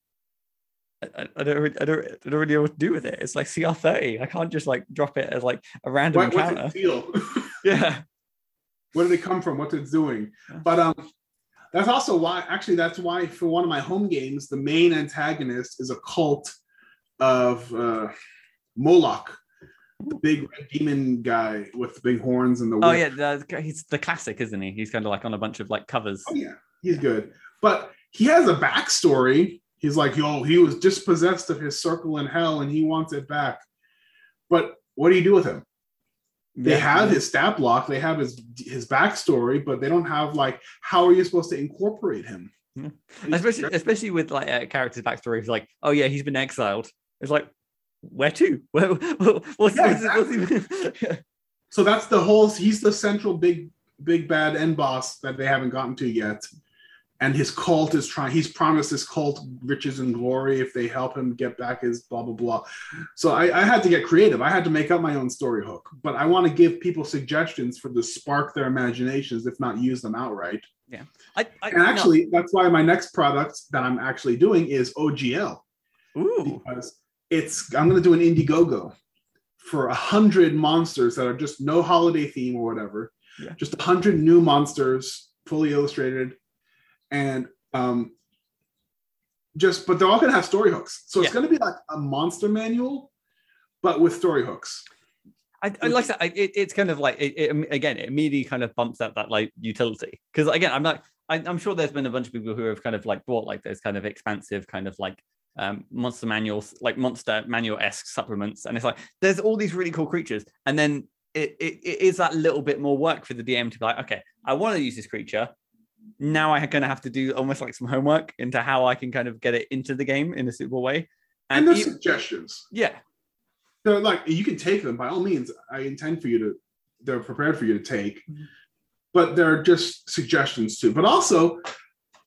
[SPEAKER 1] I, I- don't, I don't, I don't really know what to do with it. It's like CR thirty. I can't just like drop it as like a random
[SPEAKER 2] What,
[SPEAKER 1] encounter.
[SPEAKER 2] it feel?
[SPEAKER 1] Yeah.
[SPEAKER 2] Where did it come from? What's it doing?
[SPEAKER 1] Yeah.
[SPEAKER 2] But um, that's also why. Actually, that's why for one of my home games, the main antagonist is a cult of uh, Moloch, the big red demon guy with the big horns and the.
[SPEAKER 1] Oh yeah, the, he's the classic, isn't he? He's kind of like on a bunch of like covers.
[SPEAKER 2] Oh yeah, he's good. But he has a backstory. He's like, yo, he was dispossessed of his circle in hell and he wants it back. But what do you do with him? They
[SPEAKER 1] Yeah.
[SPEAKER 2] have his stat block, they have his his backstory, but they don't have like how are you supposed to incorporate him?
[SPEAKER 1] Yeah. Especially especially with like a character's backstory. It's like, oh yeah, he's been exiled. It's like, where to? Where, what's,
[SPEAKER 2] Yeah,
[SPEAKER 1] what's, what's,
[SPEAKER 2] so that's the whole he's the central big big bad end boss that they haven't gotten to yet. and his cult is trying he's promised his cult riches and glory if they help him get back his blah blah blah so I, I had to get creative i had to make up my own story hook but i want to give people suggestions for to spark their imaginations if not use them outright
[SPEAKER 1] I, I,
[SPEAKER 2] and actually that's why my next product that i'm actually doing is ogl.
[SPEAKER 1] Ooh.
[SPEAKER 2] because it's i'm going to do an indiegogo for a hundred monsters that are just no holiday theme or whatever
[SPEAKER 1] Yeah.
[SPEAKER 2] just a hundred new monsters fully illustrated and um just but they're all going to have story hooks so it's
[SPEAKER 1] Yeah.
[SPEAKER 2] going to be like a monster manual but with story hooks
[SPEAKER 1] I, I like that. I, it, it's kind of like it, it, again, it immediately kind of bumps out that like utility because again, I'm like, I, I'm sure there's been a bunch of people who have kind of like bought like those kind of expansive kind of like um monster manuals, like monster manual esque supplements, and it's like there's all these really cool creatures, and then it, it, it is that little bit more work for the DM to be like, okay, I want to use this creature. Now I'm going to have to do almost like some homework into how I can kind of get it into the game in a suitable way.
[SPEAKER 2] and there's
[SPEAKER 1] e-
[SPEAKER 2] suggestions.
[SPEAKER 1] Yeah,
[SPEAKER 2] they're like you can take them. By all means i intend for you to they're prepared for you to take.
[SPEAKER 1] Mhm.
[SPEAKER 2] but they're just suggestions too. But also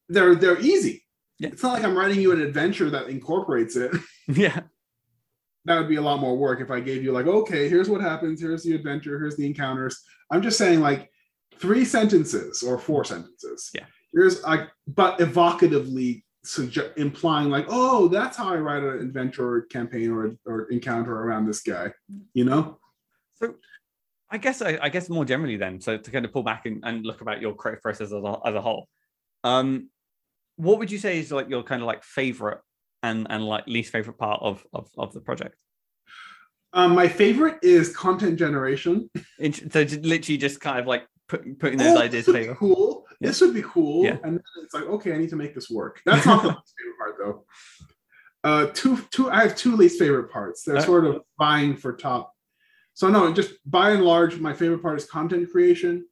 [SPEAKER 2] they're they're easy
[SPEAKER 1] Yeah.
[SPEAKER 2] it's not like i'm writing you an adventure that incorporates it.
[SPEAKER 1] Yeah,
[SPEAKER 2] that would be a lot more work if i gave you like okay here's what happens here's the adventure here's the encounters. I'm just saying like three sentences or four sentences.
[SPEAKER 1] Yeah.
[SPEAKER 2] here's like but evocatively suggest implying like oh that's how i write an adventure or campaign or, or encounter around this guy you know?
[SPEAKER 1] So I guess I, I guess more generally then, so to kind of pull back and, and look about your creative process as a, as a whole, um, what would you say is like your kind of like favorite and and like least favorite part of of, of the project?
[SPEAKER 2] Um, my favorite is content generation.
[SPEAKER 1] So literally just kind of like put, putting
[SPEAKER 2] Oh,
[SPEAKER 1] those
[SPEAKER 2] this
[SPEAKER 1] ideas
[SPEAKER 2] would be
[SPEAKER 1] together.
[SPEAKER 2] cool.
[SPEAKER 1] Yeah.
[SPEAKER 2] This would be cool.
[SPEAKER 1] Yeah.
[SPEAKER 2] And then it's like, okay, I need to make this work. That's not the least favorite part though. Uh, two, two. I have two least favorite parts. They're
[SPEAKER 1] Uh,
[SPEAKER 2] sort of vying for top. So no, just by and large, my favorite part is content creation.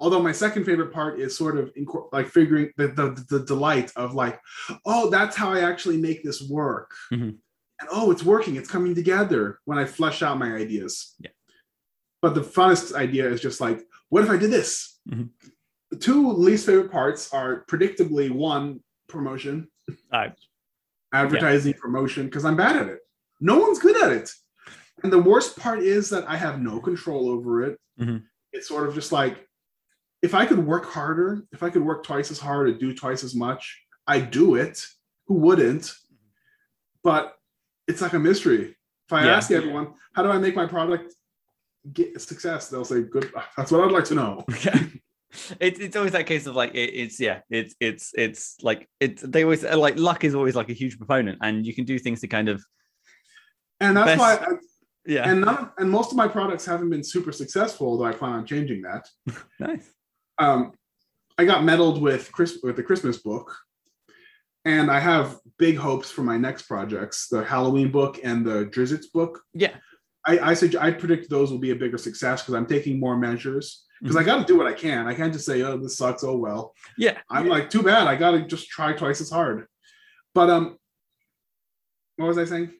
[SPEAKER 2] Although my second favorite part is sort of incor- like figuring the, the the delight of like, oh, that's how I actually make this work.
[SPEAKER 1] Mhm.
[SPEAKER 2] And oh, it's working. It's coming together when I flesh out my ideas.
[SPEAKER 1] Yeah.
[SPEAKER 2] But the funnest idea is just like, what if I did this?
[SPEAKER 1] Mhm.
[SPEAKER 2] The two least favorite parts are predictably one promotion,
[SPEAKER 1] Uh,
[SPEAKER 2] advertising promotion, because I'm bad at it. No one's good at it. And the worst part is that I have no control over it.
[SPEAKER 1] Mhm.
[SPEAKER 2] It's sort of just like, if I could work harder, if I could work twice as hard or do twice as much, I'd do it. Who wouldn't? But it's like a mystery. If I
[SPEAKER 1] Yeah.
[SPEAKER 2] ask everyone, how do I make my product get success? They'll say, good. That's what I'd like to know.
[SPEAKER 1] yeah. It's it's always that case of like it, it's yeah it's it's it's like it's they always like luck is always like a huge proponent and you can do things to kind of
[SPEAKER 2] And that's
[SPEAKER 1] Best-
[SPEAKER 2] why, I,
[SPEAKER 1] yeah
[SPEAKER 2] and none of, and most of my products haven't been super successful, although I plan on changing that.
[SPEAKER 1] nice
[SPEAKER 2] um, I got medaled with Chris with the Christmas book, and I have big hopes for my next projects: the Halloween book and the Drizzt book.
[SPEAKER 1] yeah
[SPEAKER 2] I I, sug- I predict those will be a bigger success because I'm taking more measures. Because
[SPEAKER 1] Mm-hmm.
[SPEAKER 2] I got to do what I can. I can't just say, "Oh, this sucks." Oh well.
[SPEAKER 1] yeah
[SPEAKER 2] I'm like, too bad. I got to just try twice as hard. But um, what was I saying?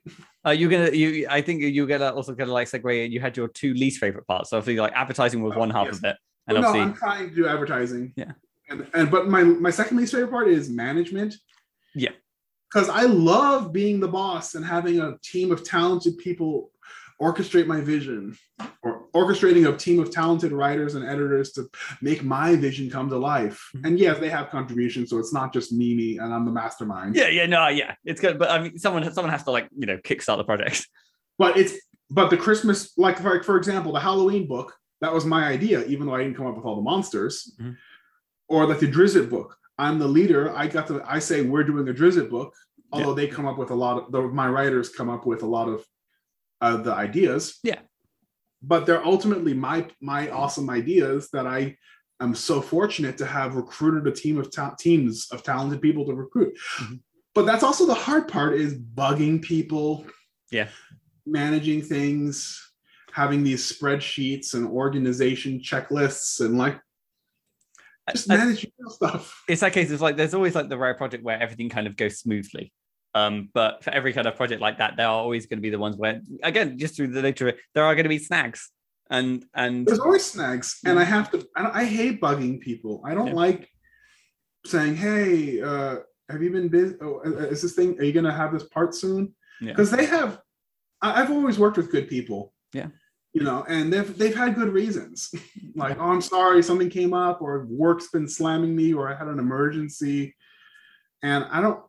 [SPEAKER 1] Uh, you're gonna you. I think you're gonna also gonna like segue. You had your two least favorite parts. So obviously, like advertising was
[SPEAKER 2] Oh,
[SPEAKER 1] one half
[SPEAKER 2] yes.
[SPEAKER 1] of it, and
[SPEAKER 2] Well, no, I'm trying to do advertising.
[SPEAKER 1] Yeah.
[SPEAKER 2] And and but my my second least favorite part is management.
[SPEAKER 1] Yeah.
[SPEAKER 2] Because I love being the boss and having a team of talented people orchestrate my vision, or orchestrating a team of talented writers and editors to make my vision come to life.
[SPEAKER 1] Mhm.
[SPEAKER 2] And yes, they have contributions, so it's not just me, me, and I'm the mastermind.
[SPEAKER 1] yeah, yeah, no, yeah, it's good. But I mean, someone someone has to like you know kickstart the project.
[SPEAKER 2] But it's but the Christmas, like for, for example, the Halloween book, that was my idea, even though I didn't come up with all the monsters.
[SPEAKER 1] Mhm.
[SPEAKER 2] Or like the Drizzt book. I'm the leader. I got the I say we're doing a Drizzt book, although they come up with a lot of the, my writers come up with a lot of uh, the ideas.
[SPEAKER 1] Yeah.
[SPEAKER 2] But they're ultimately my my awesome ideas that I am so fortunate to have recruited a team of ta- teams of talented people to recruit.
[SPEAKER 1] Mhm.
[SPEAKER 2] But that's also the hard part is bugging people
[SPEAKER 1] Yeah.
[SPEAKER 2] managing things, having these spreadsheets and organization checklists, and like just
[SPEAKER 1] I-
[SPEAKER 2] stuff.
[SPEAKER 1] it's that case. It's like there's always like the rare project where everything kind of goes smoothly. Um, but for every kind of project like that, there are always going to be the ones where, again, just through the nature of it, there are going to be snags. And and
[SPEAKER 2] There's always snags, and I have to. I, I hate bugging people. I don't
[SPEAKER 1] Yeah.
[SPEAKER 2] like saying, "Hey, uh, have you been busy? Oh, uh, is this thing? Are you gonna have this part soon?"
[SPEAKER 1] Yeah.
[SPEAKER 2] Because they have. I- I've always worked with good people.
[SPEAKER 1] Yeah.
[SPEAKER 2] You know, and they've they've had good reasons. like, oh, I'm sorry, something came up, or work's been slamming me, or I had an emergency, and I don't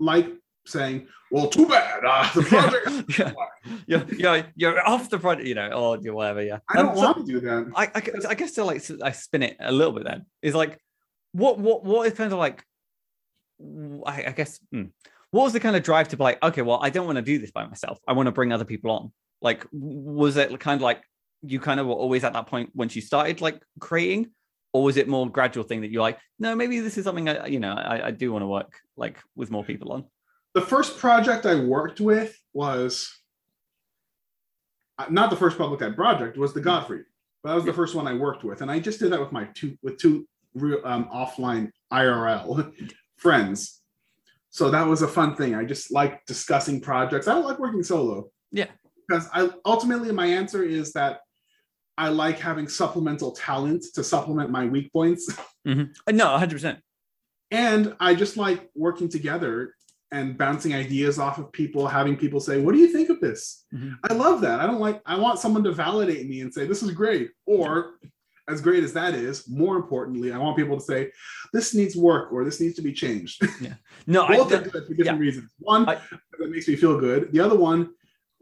[SPEAKER 2] like saying, "Well, too bad." Uh, the project.
[SPEAKER 1] yeah. You're, you're, you're off the project, you know, or whatever. Yeah.
[SPEAKER 2] I don't
[SPEAKER 1] Um, so-
[SPEAKER 2] want to do that.
[SPEAKER 1] I, I, I guess to like I spin it a little bit then is like what what what is kind of like I guess hmm, what was the kind of drive to be like okay well I don't want to do this by myself I want to bring other people on like was it kind of like you kind of were always at that point when you started like creating or was it more gradual thing that you're like no maybe this is something I you know I, I do want to work like with more people on
[SPEAKER 2] the first project I worked with was uh, not the first public eye project was the Godfrey, but that was the
[SPEAKER 1] Yeah.
[SPEAKER 2] first one I worked with, and I just did that with my two with two real um, offline IRL friends. So that was a fun thing. I just like discussing projects. I don't like working solo.
[SPEAKER 1] Yeah.
[SPEAKER 2] Because I ultimately my answer is that I like having supplemental talent to supplement my weak points.
[SPEAKER 1] Mhm. Uh, no 100 percent
[SPEAKER 2] and I just like working together and bouncing ideas off of people, having people say, "What do you think of this?"
[SPEAKER 1] Mhm.
[SPEAKER 2] I love that. I don't like. I want someone to validate me and say, "This is great," or as great as that is, more importantly, I want people to say, "This needs work" or "This needs to be changed." Yeah.
[SPEAKER 1] No I,
[SPEAKER 2] Both are good for different reasons. One
[SPEAKER 1] I-
[SPEAKER 2] that makes me feel good. The other one,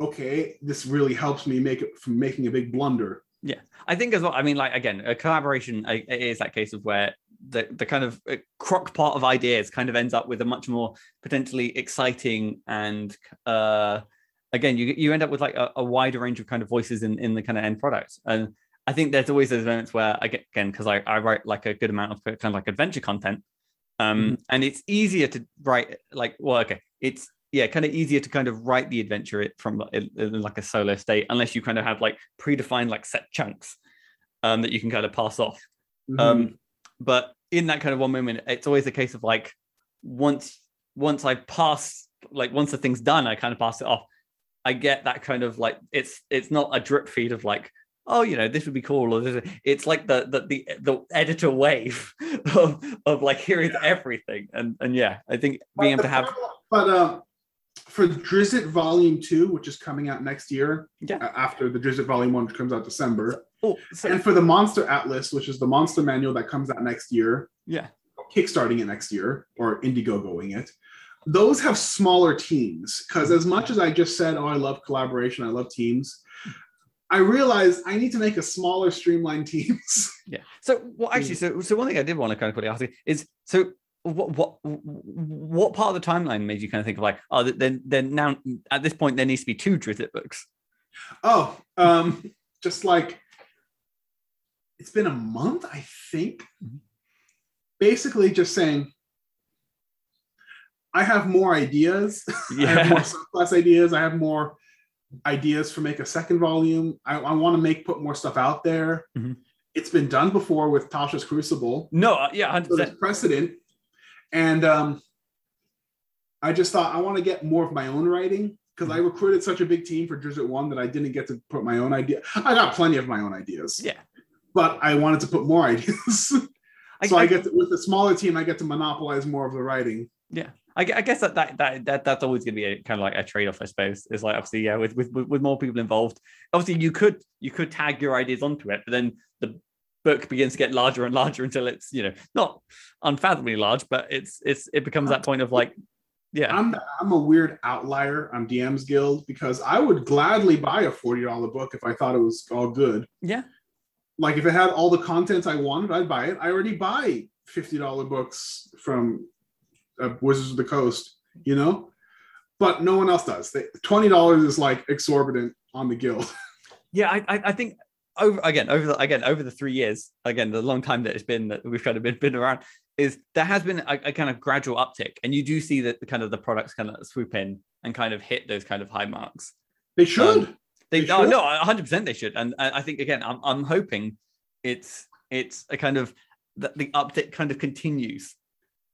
[SPEAKER 2] okay, this really helps me make it from making a big blunder.
[SPEAKER 1] Yeah, I think as well. I mean, like again, a collaboration is that case of where the the kind of uh, crock pot of ideas kind of ends up with a much more potentially exciting and uh again you you end up with like a, a wider range of kind of voices in in the kind of end product and I think there's always those moments where I get again because I, I write like a good amount of kind of like adventure content um and it's easier to write like well okay it's yeah kind of easier to kind of write the adventure it from like, in like a solo state unless you kind of have like predefined like set chunks um that you can kind of pass off.
[SPEAKER 2] Mhm.
[SPEAKER 1] um but in that kind of one moment it's always a case of like once once i pass like once the thing's done i kind of pass it off. I get that kind of like it's it's not a drip feed of like oh you know this would be cool or this it's like the the the, the editor wave of, of like here is everything. And and yeah i think being able to have
[SPEAKER 2] But um, for Drizzt Volume Two, which is coming out next year,
[SPEAKER 1] Yeah.
[SPEAKER 2] after the Drizzt Volume One, which comes out December,
[SPEAKER 1] oh so,
[SPEAKER 2] and for the Monster Atlas, which is the monster manual that comes out next year,
[SPEAKER 1] yeah
[SPEAKER 2] kickstarting it next year or Indiegogoing it. Those have smaller teams because as much as I just said, oh, I love collaboration, I love teams. I realized I need to make a smaller, streamlined teams.
[SPEAKER 1] Yeah. So, well, actually, so so one thing I did want to kind of quickly ask you is so what what what part of the timeline made you kind of think of like oh then then now at this point there needs to be two Drizzt books.
[SPEAKER 2] Oh, um, just like it's been a month, I think.
[SPEAKER 1] Mhm.
[SPEAKER 2] Basically, just saying, I have more ideas. I have more
[SPEAKER 1] Yeah.
[SPEAKER 2] subclass ideas. I have more ideas for make a second volume. I, I want to make put more stuff out there.
[SPEAKER 1] Mhm.
[SPEAKER 2] It's been done before with Tasha's Crucible.
[SPEAKER 1] No. uh, Yeah. Hundred
[SPEAKER 2] So there's precedent. And um, I just thought I want to get more of my own writing because I recruited such a big team for Drizzt One that I didn't get to put my own idea. I got plenty of my own ideas,
[SPEAKER 1] Yeah.
[SPEAKER 2] but I wanted to put more ideas. So I,
[SPEAKER 1] I,
[SPEAKER 2] get to, with the smaller team, I get to monopolize more of the writing.
[SPEAKER 1] Yeah. I, I guess that, that that that that's always going to be a kind of like a trade off, I suppose. Is like obviously yeah, with with with more people involved. Obviously, you could you could tag your ideas onto it, but then the book begins to get larger and larger until it's you know not unfathomably large, but it's it's it becomes that point of like yeah
[SPEAKER 2] I'm I'm a weird outlier on DM's Guild because I would gladly buy a forty dollar book if I thought it was all good.
[SPEAKER 1] yeah
[SPEAKER 2] like if it had all the content I wanted, I'd buy it. I already buy fifty dollar books from uh, Wizards of the Coast, you know, but no one else does. They, Twenty dollars is like exorbitant on the guild.
[SPEAKER 1] yeah I I, I think over again over the again over the three years again the long time that it's been that we've kind of been, been around is there has been a, a kind of gradual uptick and you do see that the kind of the products kind of swoop in and kind of hit those kind of high marks
[SPEAKER 2] They should.
[SPEAKER 1] Um, they,
[SPEAKER 2] They
[SPEAKER 1] oh,
[SPEAKER 2] should.
[SPEAKER 1] no 100% they should and I I think again I'm, I'm hoping it's it's a kind of that the uptick kind of continues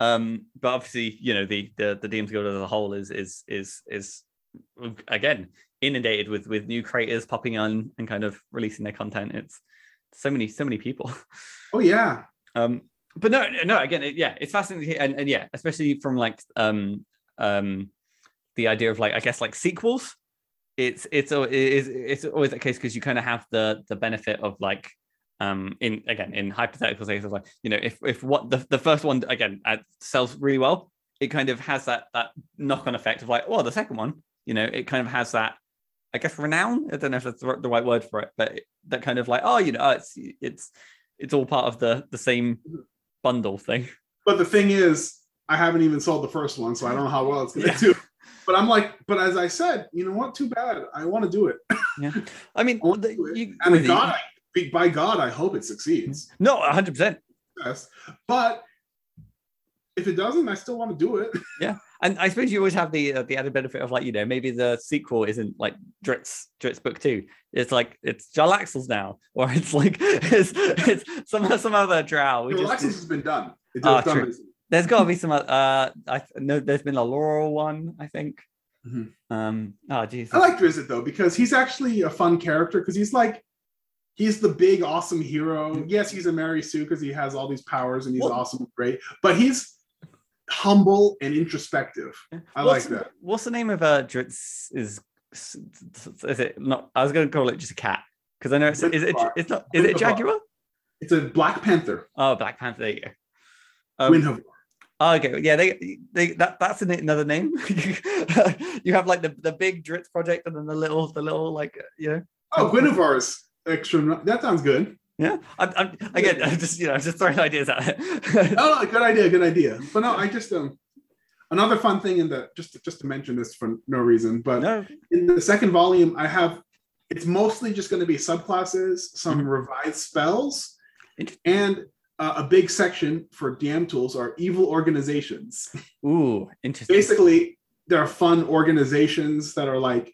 [SPEAKER 1] um but obviously you know the the the DMs guild as a whole is is is is again inundated with with new creators popping on and kind of releasing their content it's so many so many people
[SPEAKER 2] oh yeah.
[SPEAKER 1] um but no, no. Again, it, yeah, it's fascinating, and, and yeah, especially from like um um the idea of like I guess like sequels. It's it's it is it's always that case because you kind of have the the benefit of like um in again in hypothetical cases like you know if if what the, the first one again uh, sells really well it kind of has that that knock-on effect of like well the second one you know it kind of has that i guess renown i don't know if that's the right word for it but that kind of like oh you know it's it's it's all part of the the same bundle thing
[SPEAKER 2] But the thing is, I haven't even sold the first one, so I don't know how well it's gonna
[SPEAKER 1] Yeah.
[SPEAKER 2] do. But I'm like, but as I said, you know what? Too bad. I want to do it.
[SPEAKER 1] Yeah, I mean
[SPEAKER 2] I
[SPEAKER 1] the- you-
[SPEAKER 2] and God, I, by God, I hope it succeeds.
[SPEAKER 1] no 100%
[SPEAKER 2] Yes. But if it doesn't, I still want to do it.
[SPEAKER 1] And I suppose you always have the uh, the added benefit of like you know maybe the sequel isn't like Dritz Drit's book two. It's like it's Jarl now, or it's like it's it's some some other drow. We
[SPEAKER 2] has been done. It's
[SPEAKER 1] Ah,
[SPEAKER 2] done
[SPEAKER 1] true. there's got to be some. Uh, I know there's been a Laurel one. I think.
[SPEAKER 2] Mhm.
[SPEAKER 1] Um. Oh Jesus.
[SPEAKER 2] I like Drizzt though because he's actually a fun character because he's like he's the big awesome hero. Yes, he's a Mary Sue because he has all these powers and he's
[SPEAKER 1] Well-
[SPEAKER 2] awesome and great, but he's humble and introspective. I
[SPEAKER 1] what's,
[SPEAKER 2] like that.
[SPEAKER 1] What's the name of uh Dritz? Is is it not? I was going to call it just a cat because I know it's is it it's not is it. Jaguar?
[SPEAKER 2] It's a Black Panther.
[SPEAKER 1] Oh, Black Panther. There you go. Um,
[SPEAKER 2] Guenhwyvar.
[SPEAKER 1] Oh, okay, yeah, they they that that's another name. you have like the the big Dritz project and then the little the little like you know
[SPEAKER 2] Oh, Guinevere's extra. That sounds good.
[SPEAKER 1] Yeah. I'm, I'm again I'm just you know just throwing ideas out. there.
[SPEAKER 2] Oh, no, good idea, good idea. But no, I just um another fun thing in the just just to mention this for no reason, but
[SPEAKER 1] no,
[SPEAKER 2] in the second volume, I have it's mostly just going to be subclasses, some
[SPEAKER 1] Mhm.
[SPEAKER 2] revised spells, and uh, a big section for DM tools are evil organizations.
[SPEAKER 1] ooh, interesting.
[SPEAKER 2] Basically, there are fun organizations that are like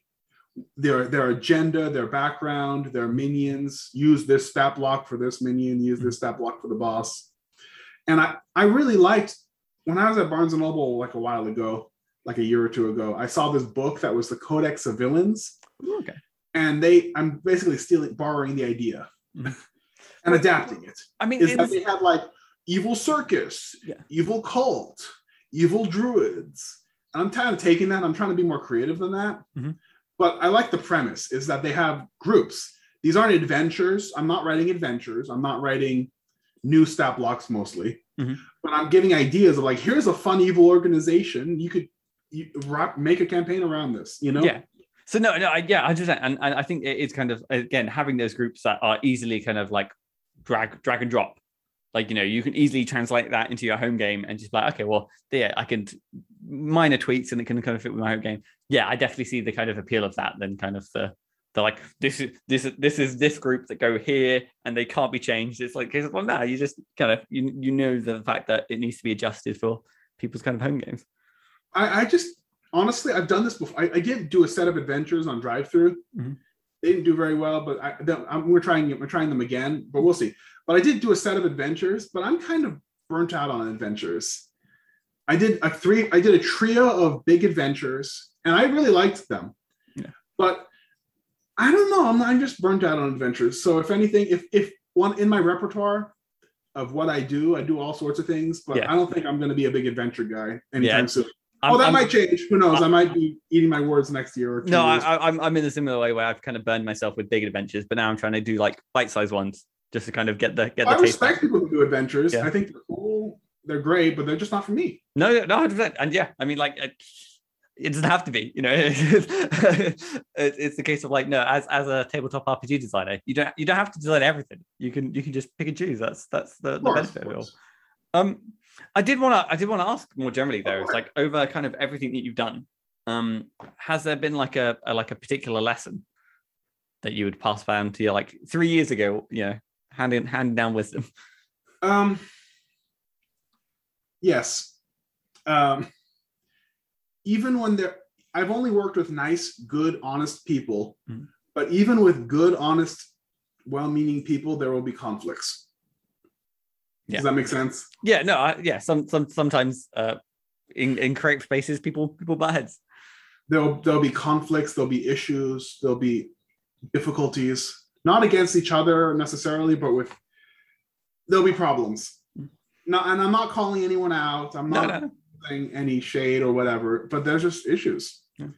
[SPEAKER 2] their their agenda, their background, their minions. Use this stat block for this minion. Use this stat block for the boss. And I I really liked when I was at Barnes and Noble like a while ago, like a year or two ago. I saw this book that was the Codex of Villains
[SPEAKER 1] Ooh, okay.
[SPEAKER 2] and they i'm basically stealing borrowing the idea
[SPEAKER 1] Mhm.
[SPEAKER 2] and adapting it
[SPEAKER 1] I mean,
[SPEAKER 2] is that they had like evil circus
[SPEAKER 1] Yeah.
[SPEAKER 2] evil cult evil druids and i'm kind of taking that i'm trying to be more creative than that
[SPEAKER 1] Mhm.
[SPEAKER 2] But i like the premise is that they have groups. These aren't adventures. I'm not writing adventures. I'm not writing new stat blocks mostly.
[SPEAKER 1] Mhm.
[SPEAKER 2] but i'm giving ideas of like here's a fun evil organization. You could you, ro- make a campaign around this you know?
[SPEAKER 1] Yeah. So no, no, I, yeah, I just and, and I think it is kind of again having those groups that are easily kind of like drag drag and drop. Like you know, you can easily translate that into your home game and just be like, okay, well, yeah, I can t- minor tweaks and it can kind of fit with my home game. Yeah, I definitely see the kind of appeal of that. Then kind of the the like this is this is this is this group that go here and they can't be changed. It's like well, no, you just kind of you you know the fact that it needs to be adjusted for people's kind of home games.
[SPEAKER 2] I, I just honestly, I've done this before. I, I did do a set of adventures on DriveThru.
[SPEAKER 1] Mhm.
[SPEAKER 2] They didn't do very well, but I, I'm, we're trying we're trying them again, but we'll see. But I did do a set of adventures, but I'm kind of burnt out on adventures. I did a three. I did a trio of big adventures, and I really liked them.
[SPEAKER 1] Yeah.
[SPEAKER 2] But I don't know. I'm, I'm just burnt out on adventures. So if anything, if if one in my repertoire of what I do, I do all sorts of things, but
[SPEAKER 1] Yeah.
[SPEAKER 2] I don't think I'm going to be a big adventure guy anytime
[SPEAKER 1] Yeah.
[SPEAKER 2] soon.
[SPEAKER 1] I'm-
[SPEAKER 2] oh, that
[SPEAKER 1] I'm-
[SPEAKER 2] might change. Who knows? I might be eating my words next year or two.
[SPEAKER 1] No, I,
[SPEAKER 2] years.
[SPEAKER 1] I, I'm I'm in a similar way where I've kind of burned myself with big adventures, but now I'm trying to do like bite-sized ones just to kind of get the get the
[SPEAKER 2] I
[SPEAKER 1] taste.
[SPEAKER 2] respect
[SPEAKER 1] back.
[SPEAKER 2] people who do adventures.
[SPEAKER 1] Yeah.
[SPEAKER 2] I think they're cool. They're great, but they're just not for me.
[SPEAKER 1] No, no, 100%. And yeah, I mean, like, it, doesn't have to be. You know, it's, the case of like, no, as as a tabletop RPG designer, you don't you don't have to design everything. You can you can just pick and choose. That's that's the,
[SPEAKER 2] Of
[SPEAKER 1] the
[SPEAKER 2] course,
[SPEAKER 1] benefit
[SPEAKER 2] of
[SPEAKER 1] of it all. Um, I did want to I did want to ask more generally though. It's like over kind of everything that you've done. Um, has there been like a, a like a particular lesson that you would pass down to you like three years ago? You know, handing handing down wisdom.
[SPEAKER 2] Um, yes. Um, even when they're, I've only worked with nice, good, honest people,
[SPEAKER 1] Mhm.
[SPEAKER 2] but even with good, honest, well-meaning people, there will be conflicts.
[SPEAKER 1] Yeah.
[SPEAKER 2] Does that make sense?
[SPEAKER 1] Yeah, no, I, yeah. Some some sometimes uh, in in creative spaces, people people butt heads.
[SPEAKER 2] There'll there'll be conflicts. There'll be issues. There'll be difficulties, not against each other necessarily, but with there'll be problems. no, and I'm not calling anyone out. I'm
[SPEAKER 1] No,
[SPEAKER 2] not
[SPEAKER 1] no.
[SPEAKER 2] saying any shade or whatever, but there's just issues.
[SPEAKER 1] Yeah.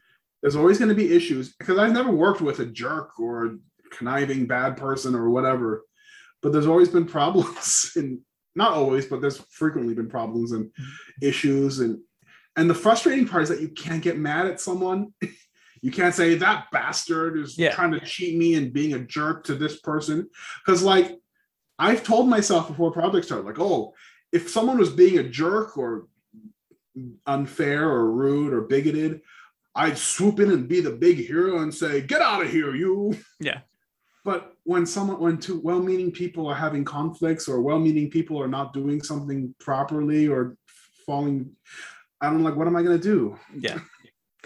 [SPEAKER 2] There's always going to be issues because I've never worked with a jerk or a conniving bad person or whatever, but there's always been problems and not always, but there's frequently been problems and
[SPEAKER 1] Mm-hmm.
[SPEAKER 2] issues and and the frustrating part is that you can't get mad at someone. You can't say that bastard is
[SPEAKER 1] Yeah.
[SPEAKER 2] trying to cheat me and being a jerk to this person. Because like I've told myself before projects start, like, oh, if someone was being a jerk or unfair or rude or bigoted, I'd swoop in and be the big hero and say, "Get out of here, you."
[SPEAKER 1] Yeah.
[SPEAKER 2] But when someone, when two well-meaning people are having conflicts, or well-meaning people are not doing something properly, or falling, I'm like, what am I going to do?
[SPEAKER 1] Yeah.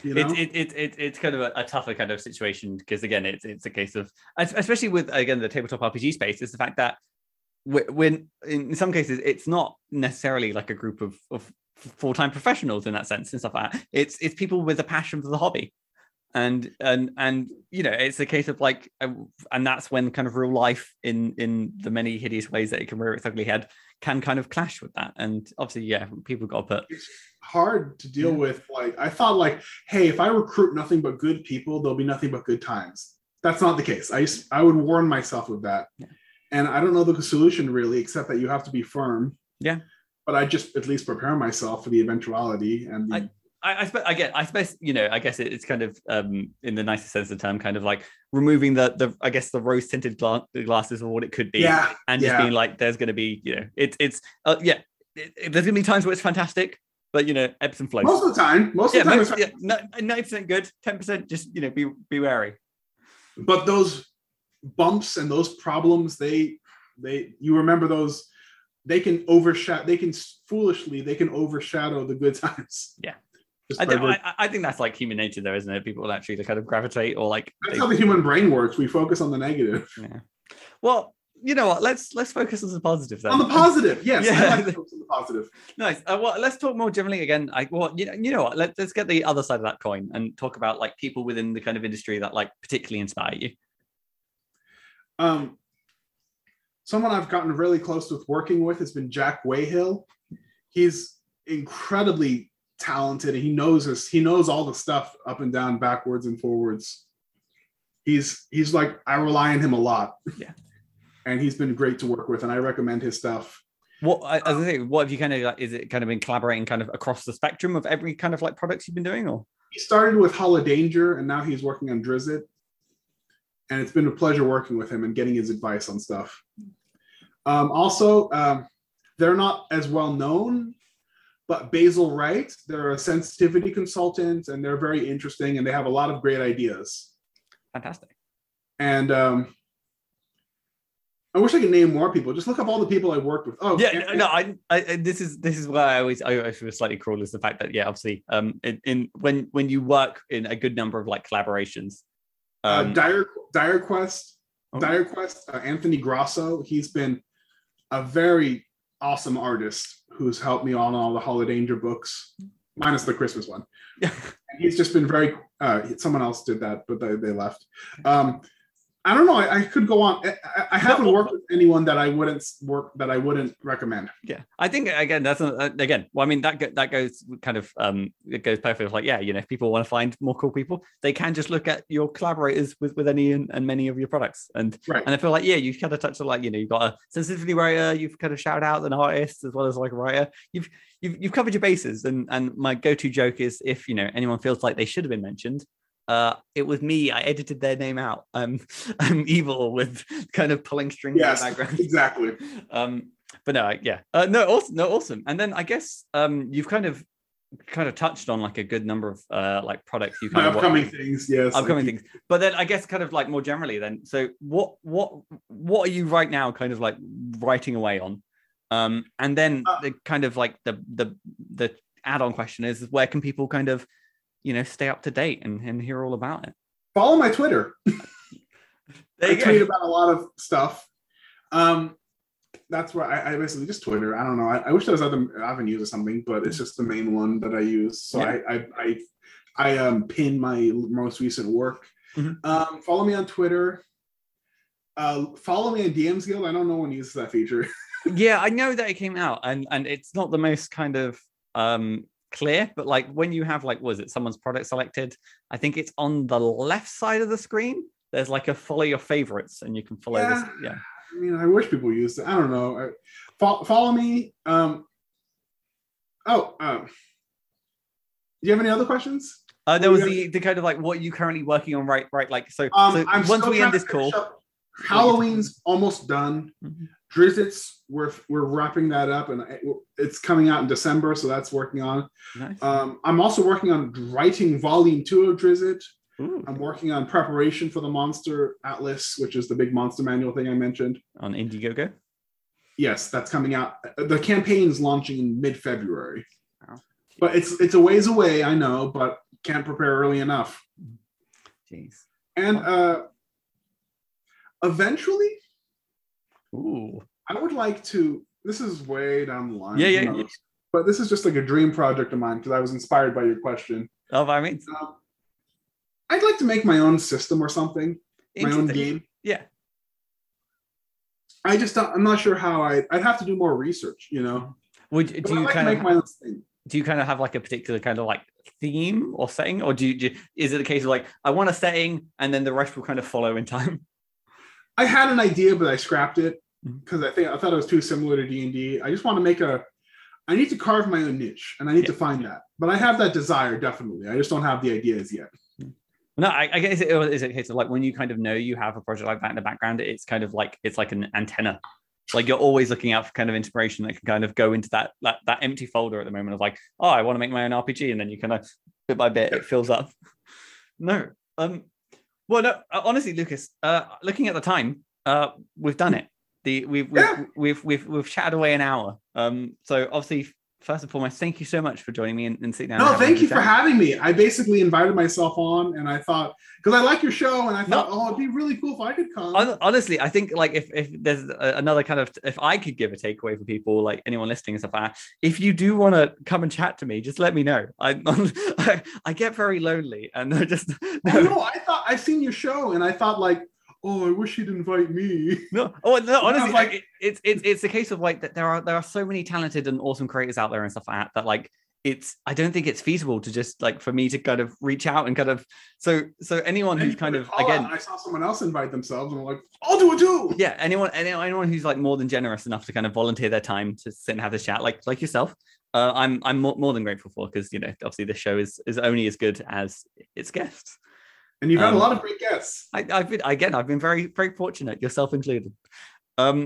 [SPEAKER 2] You know?
[SPEAKER 1] It's it, it, it, it's kind of a, a tougher kind of situation because again it's it's a case of especially with again the tabletop RPG space is the fact that when in some cases it's not necessarily like a group of, of full-time professionals in that sense and stuff like that it's it's people with a passion for the hobby and and and you know it's a case of like and that's when kind of real life in in the many hideous ways that it can rear its ugly head can kind of clash with that and obviously yeah people got put
[SPEAKER 2] it's hard to deal
[SPEAKER 1] Yeah.
[SPEAKER 2] with. Like I thought, like, hey, if I recruit nothing but good people, there'll be nothing but good times. That's not the case. I used, I would warn myself of that.
[SPEAKER 1] Yeah.
[SPEAKER 2] And I don't know the solution really, except that you have to be firm.
[SPEAKER 1] Yeah.
[SPEAKER 2] But I just at least prepare myself for the eventuality and the,
[SPEAKER 1] I, I suppose again, I suppose you know, I guess it, it's kind of um in the nicest sense of the term, kind of like removing the the I guess the rose tinted gla- glasses of what it could be,
[SPEAKER 2] yeah,
[SPEAKER 1] and just
[SPEAKER 2] yeah.
[SPEAKER 1] being like, there's going to be, you know, it's it's uh, yeah, it, it- there's going to be times where it's fantastic, but you know, ebbs and flows.
[SPEAKER 2] most of the time, most
[SPEAKER 1] yeah,
[SPEAKER 2] of the time,
[SPEAKER 1] most,
[SPEAKER 2] it's-
[SPEAKER 1] yeah, ninety percent good, ten percent just you know, be be wary.
[SPEAKER 2] but those bumps and those problems, they they you remember those. They can overshadow. They can foolishly. They can overshadow the good times.
[SPEAKER 1] Yeah. I, I, I think that's like human nature, though, isn't it? People will actually kind of gravitate or like.
[SPEAKER 2] That's
[SPEAKER 1] they-
[SPEAKER 2] how the human brain works. We focus on the negative.
[SPEAKER 1] yeah. Well, you know what? Let's let's focus on the positive then.
[SPEAKER 2] On the positive, yes.
[SPEAKER 1] Yeah.
[SPEAKER 2] Like to focus on the positive.
[SPEAKER 1] Nice. Uh, well, let's talk more generally again. I well, you know, you know what? Let, let's get the other side of that coin and talk about like people within the kind of industry that like particularly inspire you.
[SPEAKER 2] Um, someone I've gotten really close with working with has been Jack Wayhill. He's incredibly talented. and He knows this. He knows all the stuff up and down, backwards and forwards. He's he's like I rely on him a lot.
[SPEAKER 1] Yeah.
[SPEAKER 2] And he's been great to work with, and I recommend his stuff.
[SPEAKER 1] What I- as I say, what have you kind of like? Is it kind of been collaborating kind of across the spectrum of every kind of like products you've been doing, or
[SPEAKER 2] He started with Holo Danger, and now he's working on Drizzt. And it's been a pleasure working with him and getting his advice on stuff. Um, also, um, they're not as well known, but Basil Wright, they're a sensitivity consultant, and they're very interesting, and they have a lot of great ideas.
[SPEAKER 1] fantastic?
[SPEAKER 2] And um, I wish I could name more people. Just look up all the people I worked with. Oh,
[SPEAKER 1] Yeah,
[SPEAKER 2] and-
[SPEAKER 1] no, I, I, I- this is this is why I always I always feel slightly cruel is the fact that yeah, obviously, um, in, in when when you work in a good number of like collaborations,
[SPEAKER 2] uh,
[SPEAKER 1] um,
[SPEAKER 2] Dire Dire Quest,
[SPEAKER 1] Oh.
[SPEAKER 2] Dire Quest, uh, Anthony Grosso. He's been a very awesome artist who's helped me on all the Holo Danger books, minus the Christmas one.
[SPEAKER 1] Yeah.
[SPEAKER 2] And he's just been very. Uh, someone else did that, but they, they left. Um, I don't know. I, I could go on. I, I- haven't
[SPEAKER 1] well-
[SPEAKER 2] worked with anyone that I wouldn't work that I wouldn't recommend.
[SPEAKER 1] Yeah, I think again that's a, again. Well, I mean that go, that goes kind of um it goes perfect. Like yeah, you know, if people want to find more cool people, they can just look at your collaborators with with any and, and many of your products. And
[SPEAKER 2] Right.
[SPEAKER 1] and I feel like yeah, you've kind of touched on like you know you've got a sensitivity writer, you've kind of shouted out an artist as well as like a writer. You've you've you've covered your bases. And and my go to joke is if you know anyone feels like they should have been mentioned. Uh, it was me. I edited their name out. I'm, I'm evil with kind of pulling strings
[SPEAKER 2] Yes,
[SPEAKER 1] in the background
[SPEAKER 2] exactly.
[SPEAKER 1] um but no yeah uh, no awesome no awesome and then i guess um you've kind of kind of touched on like a good number of uh like products you
[SPEAKER 2] My
[SPEAKER 1] kind of
[SPEAKER 2] upcoming things, yes.
[SPEAKER 1] upcoming things but then i guess kind of like more generally then so what what what are you right now kind of like writing away on um and then
[SPEAKER 2] Uh,
[SPEAKER 1] the kind of like the the the add-on question is where can people kind of you know stay up to date and, and hear all about it
[SPEAKER 2] Follow my Twitter.
[SPEAKER 1] there
[SPEAKER 2] I
[SPEAKER 1] you
[SPEAKER 2] tweet about a lot of stuff. Um, that's where I, I basically just Twitter. I don't know. I, I wish there was other avenues or something, but it's just the main one that I use. So
[SPEAKER 1] Yeah.
[SPEAKER 2] I, I, I, I um, pin my most recent work.
[SPEAKER 1] Mhm.
[SPEAKER 2] Um, follow me on Twitter. Uh, follow me on DMs Guild. I don't know one uses that feature.
[SPEAKER 1] yeah, I know that it came out, and and it's not the most kind of um clear, but like when you have like was it someone's product selected, I think it's on the left side of the screen. There's like a follow your favorites, and you can follow this.
[SPEAKER 2] Yeah.
[SPEAKER 1] Yeah.
[SPEAKER 2] I mean, I wish people used it. I don't know. I, follow, follow me. Um, oh, um, do you have any other questions?
[SPEAKER 1] Uh, there was the, the kind of like what are you currently working on, right? Right, like so.
[SPEAKER 2] Um,
[SPEAKER 1] so
[SPEAKER 2] I'm
[SPEAKER 1] once we end this call.
[SPEAKER 2] Halloween's almost done.
[SPEAKER 1] Mhm.
[SPEAKER 2] Drizzits, we're we're wrapping that up, and it's coming out in December, so that's working on.
[SPEAKER 1] nice.
[SPEAKER 2] Um, I'm also working on writing volume two of Drizzt.
[SPEAKER 1] Ooh,
[SPEAKER 2] I'm working on preparation for the Monster Atlas, which is the big monster manual thing I mentioned.
[SPEAKER 1] on Indiegogo.
[SPEAKER 2] Yes, that's coming out. The campaign's launching in mid-February,
[SPEAKER 1] Wow.
[SPEAKER 2] but it's it's a ways away. I know, but can't prepare early enough.
[SPEAKER 1] Jeez.
[SPEAKER 2] And uh, eventually,
[SPEAKER 1] Ooh.
[SPEAKER 2] I would like to. This is way down the line.
[SPEAKER 1] Yeah, yeah, yeah.
[SPEAKER 2] But this is just like a dream project of mine because I was inspired by your question.
[SPEAKER 1] Oh, by means.
[SPEAKER 2] Um, I'd like to make my own system or something, my own game.
[SPEAKER 1] Yeah.
[SPEAKER 2] I just don't, I'm not sure how I. I'd have to do more research, you know.
[SPEAKER 1] Would do
[SPEAKER 2] I'd
[SPEAKER 1] you
[SPEAKER 2] like
[SPEAKER 1] kind
[SPEAKER 2] make
[SPEAKER 1] of
[SPEAKER 2] my own thing.
[SPEAKER 1] do you kind of have like a particular kind of like theme or setting, or do you, do you- is it a case of like I want a setting and then the rest will kind of follow in time?
[SPEAKER 2] I had an idea, but I scrapped it. Because I think I thought it was too similar to D and D. I just want to make a. I need to carve my own niche, and I need
[SPEAKER 1] Yeah.
[SPEAKER 2] to find that. But I have that desire definitely. I just don't have the ideas yet.
[SPEAKER 1] No, I, I guess it is a case of like when you kind of know you have a project like that in the background, it's kind of like it's like an antenna. Like you're always looking out for kind of inspiration that can kind of go into that that, that empty folder at the moment of like, oh, I want to make my own RPG, and then you kind of bit by bit it fills up. No, um, well, no, uh, honestly, Lucas, uh, looking at the time, uh, we've done it. The we've we've,
[SPEAKER 2] Yeah.
[SPEAKER 1] we've we've we've chatted away an hour. Um, so obviously, first and foremost, thank you so much for joining me and, and sitting down.
[SPEAKER 2] No, thank you for having me. I basically invited myself on, and I thought because I like your show, and I thought, oh, it'd be really cool if I could come.
[SPEAKER 1] Honestly i think like if, if there's another kind of if i could give a takeaway for people like anyone listening and stuff like that if you do want to come and chat to me just let me know i i, I get very lonely and i just no
[SPEAKER 2] no, I thought I've seen your show, and I thought like, oh, I wish you'd invite me.
[SPEAKER 1] no oh no honestly
[SPEAKER 2] like-
[SPEAKER 1] it, it's it's it's a case of like that there are there are so many talented and awesome creators out there and stuff like that that like it's i don't think it's feasible to just like for me to kind of reach out and kind of so so anyone who's kind of again
[SPEAKER 2] I saw someone else invite themselves, and I'm like, I'll do it too.
[SPEAKER 1] yeah anyone anyone anyone who's like more than generous enough to kind of volunteer their time to sit and have this chat like like yourself uh, i'm i'm more, more than grateful for because you know obviously this show is is only as good as its guests
[SPEAKER 2] And you've had
[SPEAKER 1] Um,
[SPEAKER 2] a lot of great guests.
[SPEAKER 1] I, i've been again i've been very very fortunate yourself included um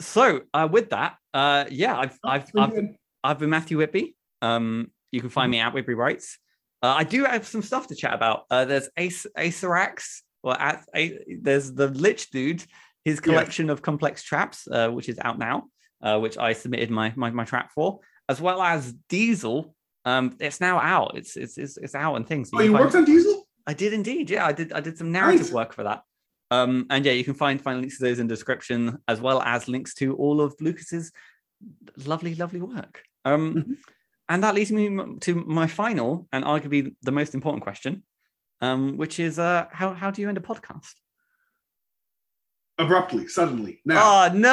[SPEAKER 1] so uh with that uh yeah i've
[SPEAKER 2] Oh,
[SPEAKER 1] i've
[SPEAKER 2] been
[SPEAKER 1] I've. I've been Matthew Whitby. Um, you can find me at Whitby Writes. Uh, I do have some stuff to chat about. Uh, there's Ace Acerax, or at, a, there's the Lich Dude, his collection of complex traps, uh, which is out now, uh, which I submitted my, my my trap for, as well as Diesel. Um, it's now out. It's it's it's, it's out and things.
[SPEAKER 2] Oh, you worked on Diesel?
[SPEAKER 1] I did indeed. Yeah, I did. I did some narrative
[SPEAKER 2] Nice.
[SPEAKER 1] work for that. Um, and yeah, you can find find links to those in the description, as well as links to all of Lucas's lovely, lovely work. Um,
[SPEAKER 2] Mhm.
[SPEAKER 1] and that leads me to my final and arguably the most important question, um, which is uh, how how do you end a podcast?
[SPEAKER 2] Abruptly, suddenly. Now.
[SPEAKER 1] Oh no!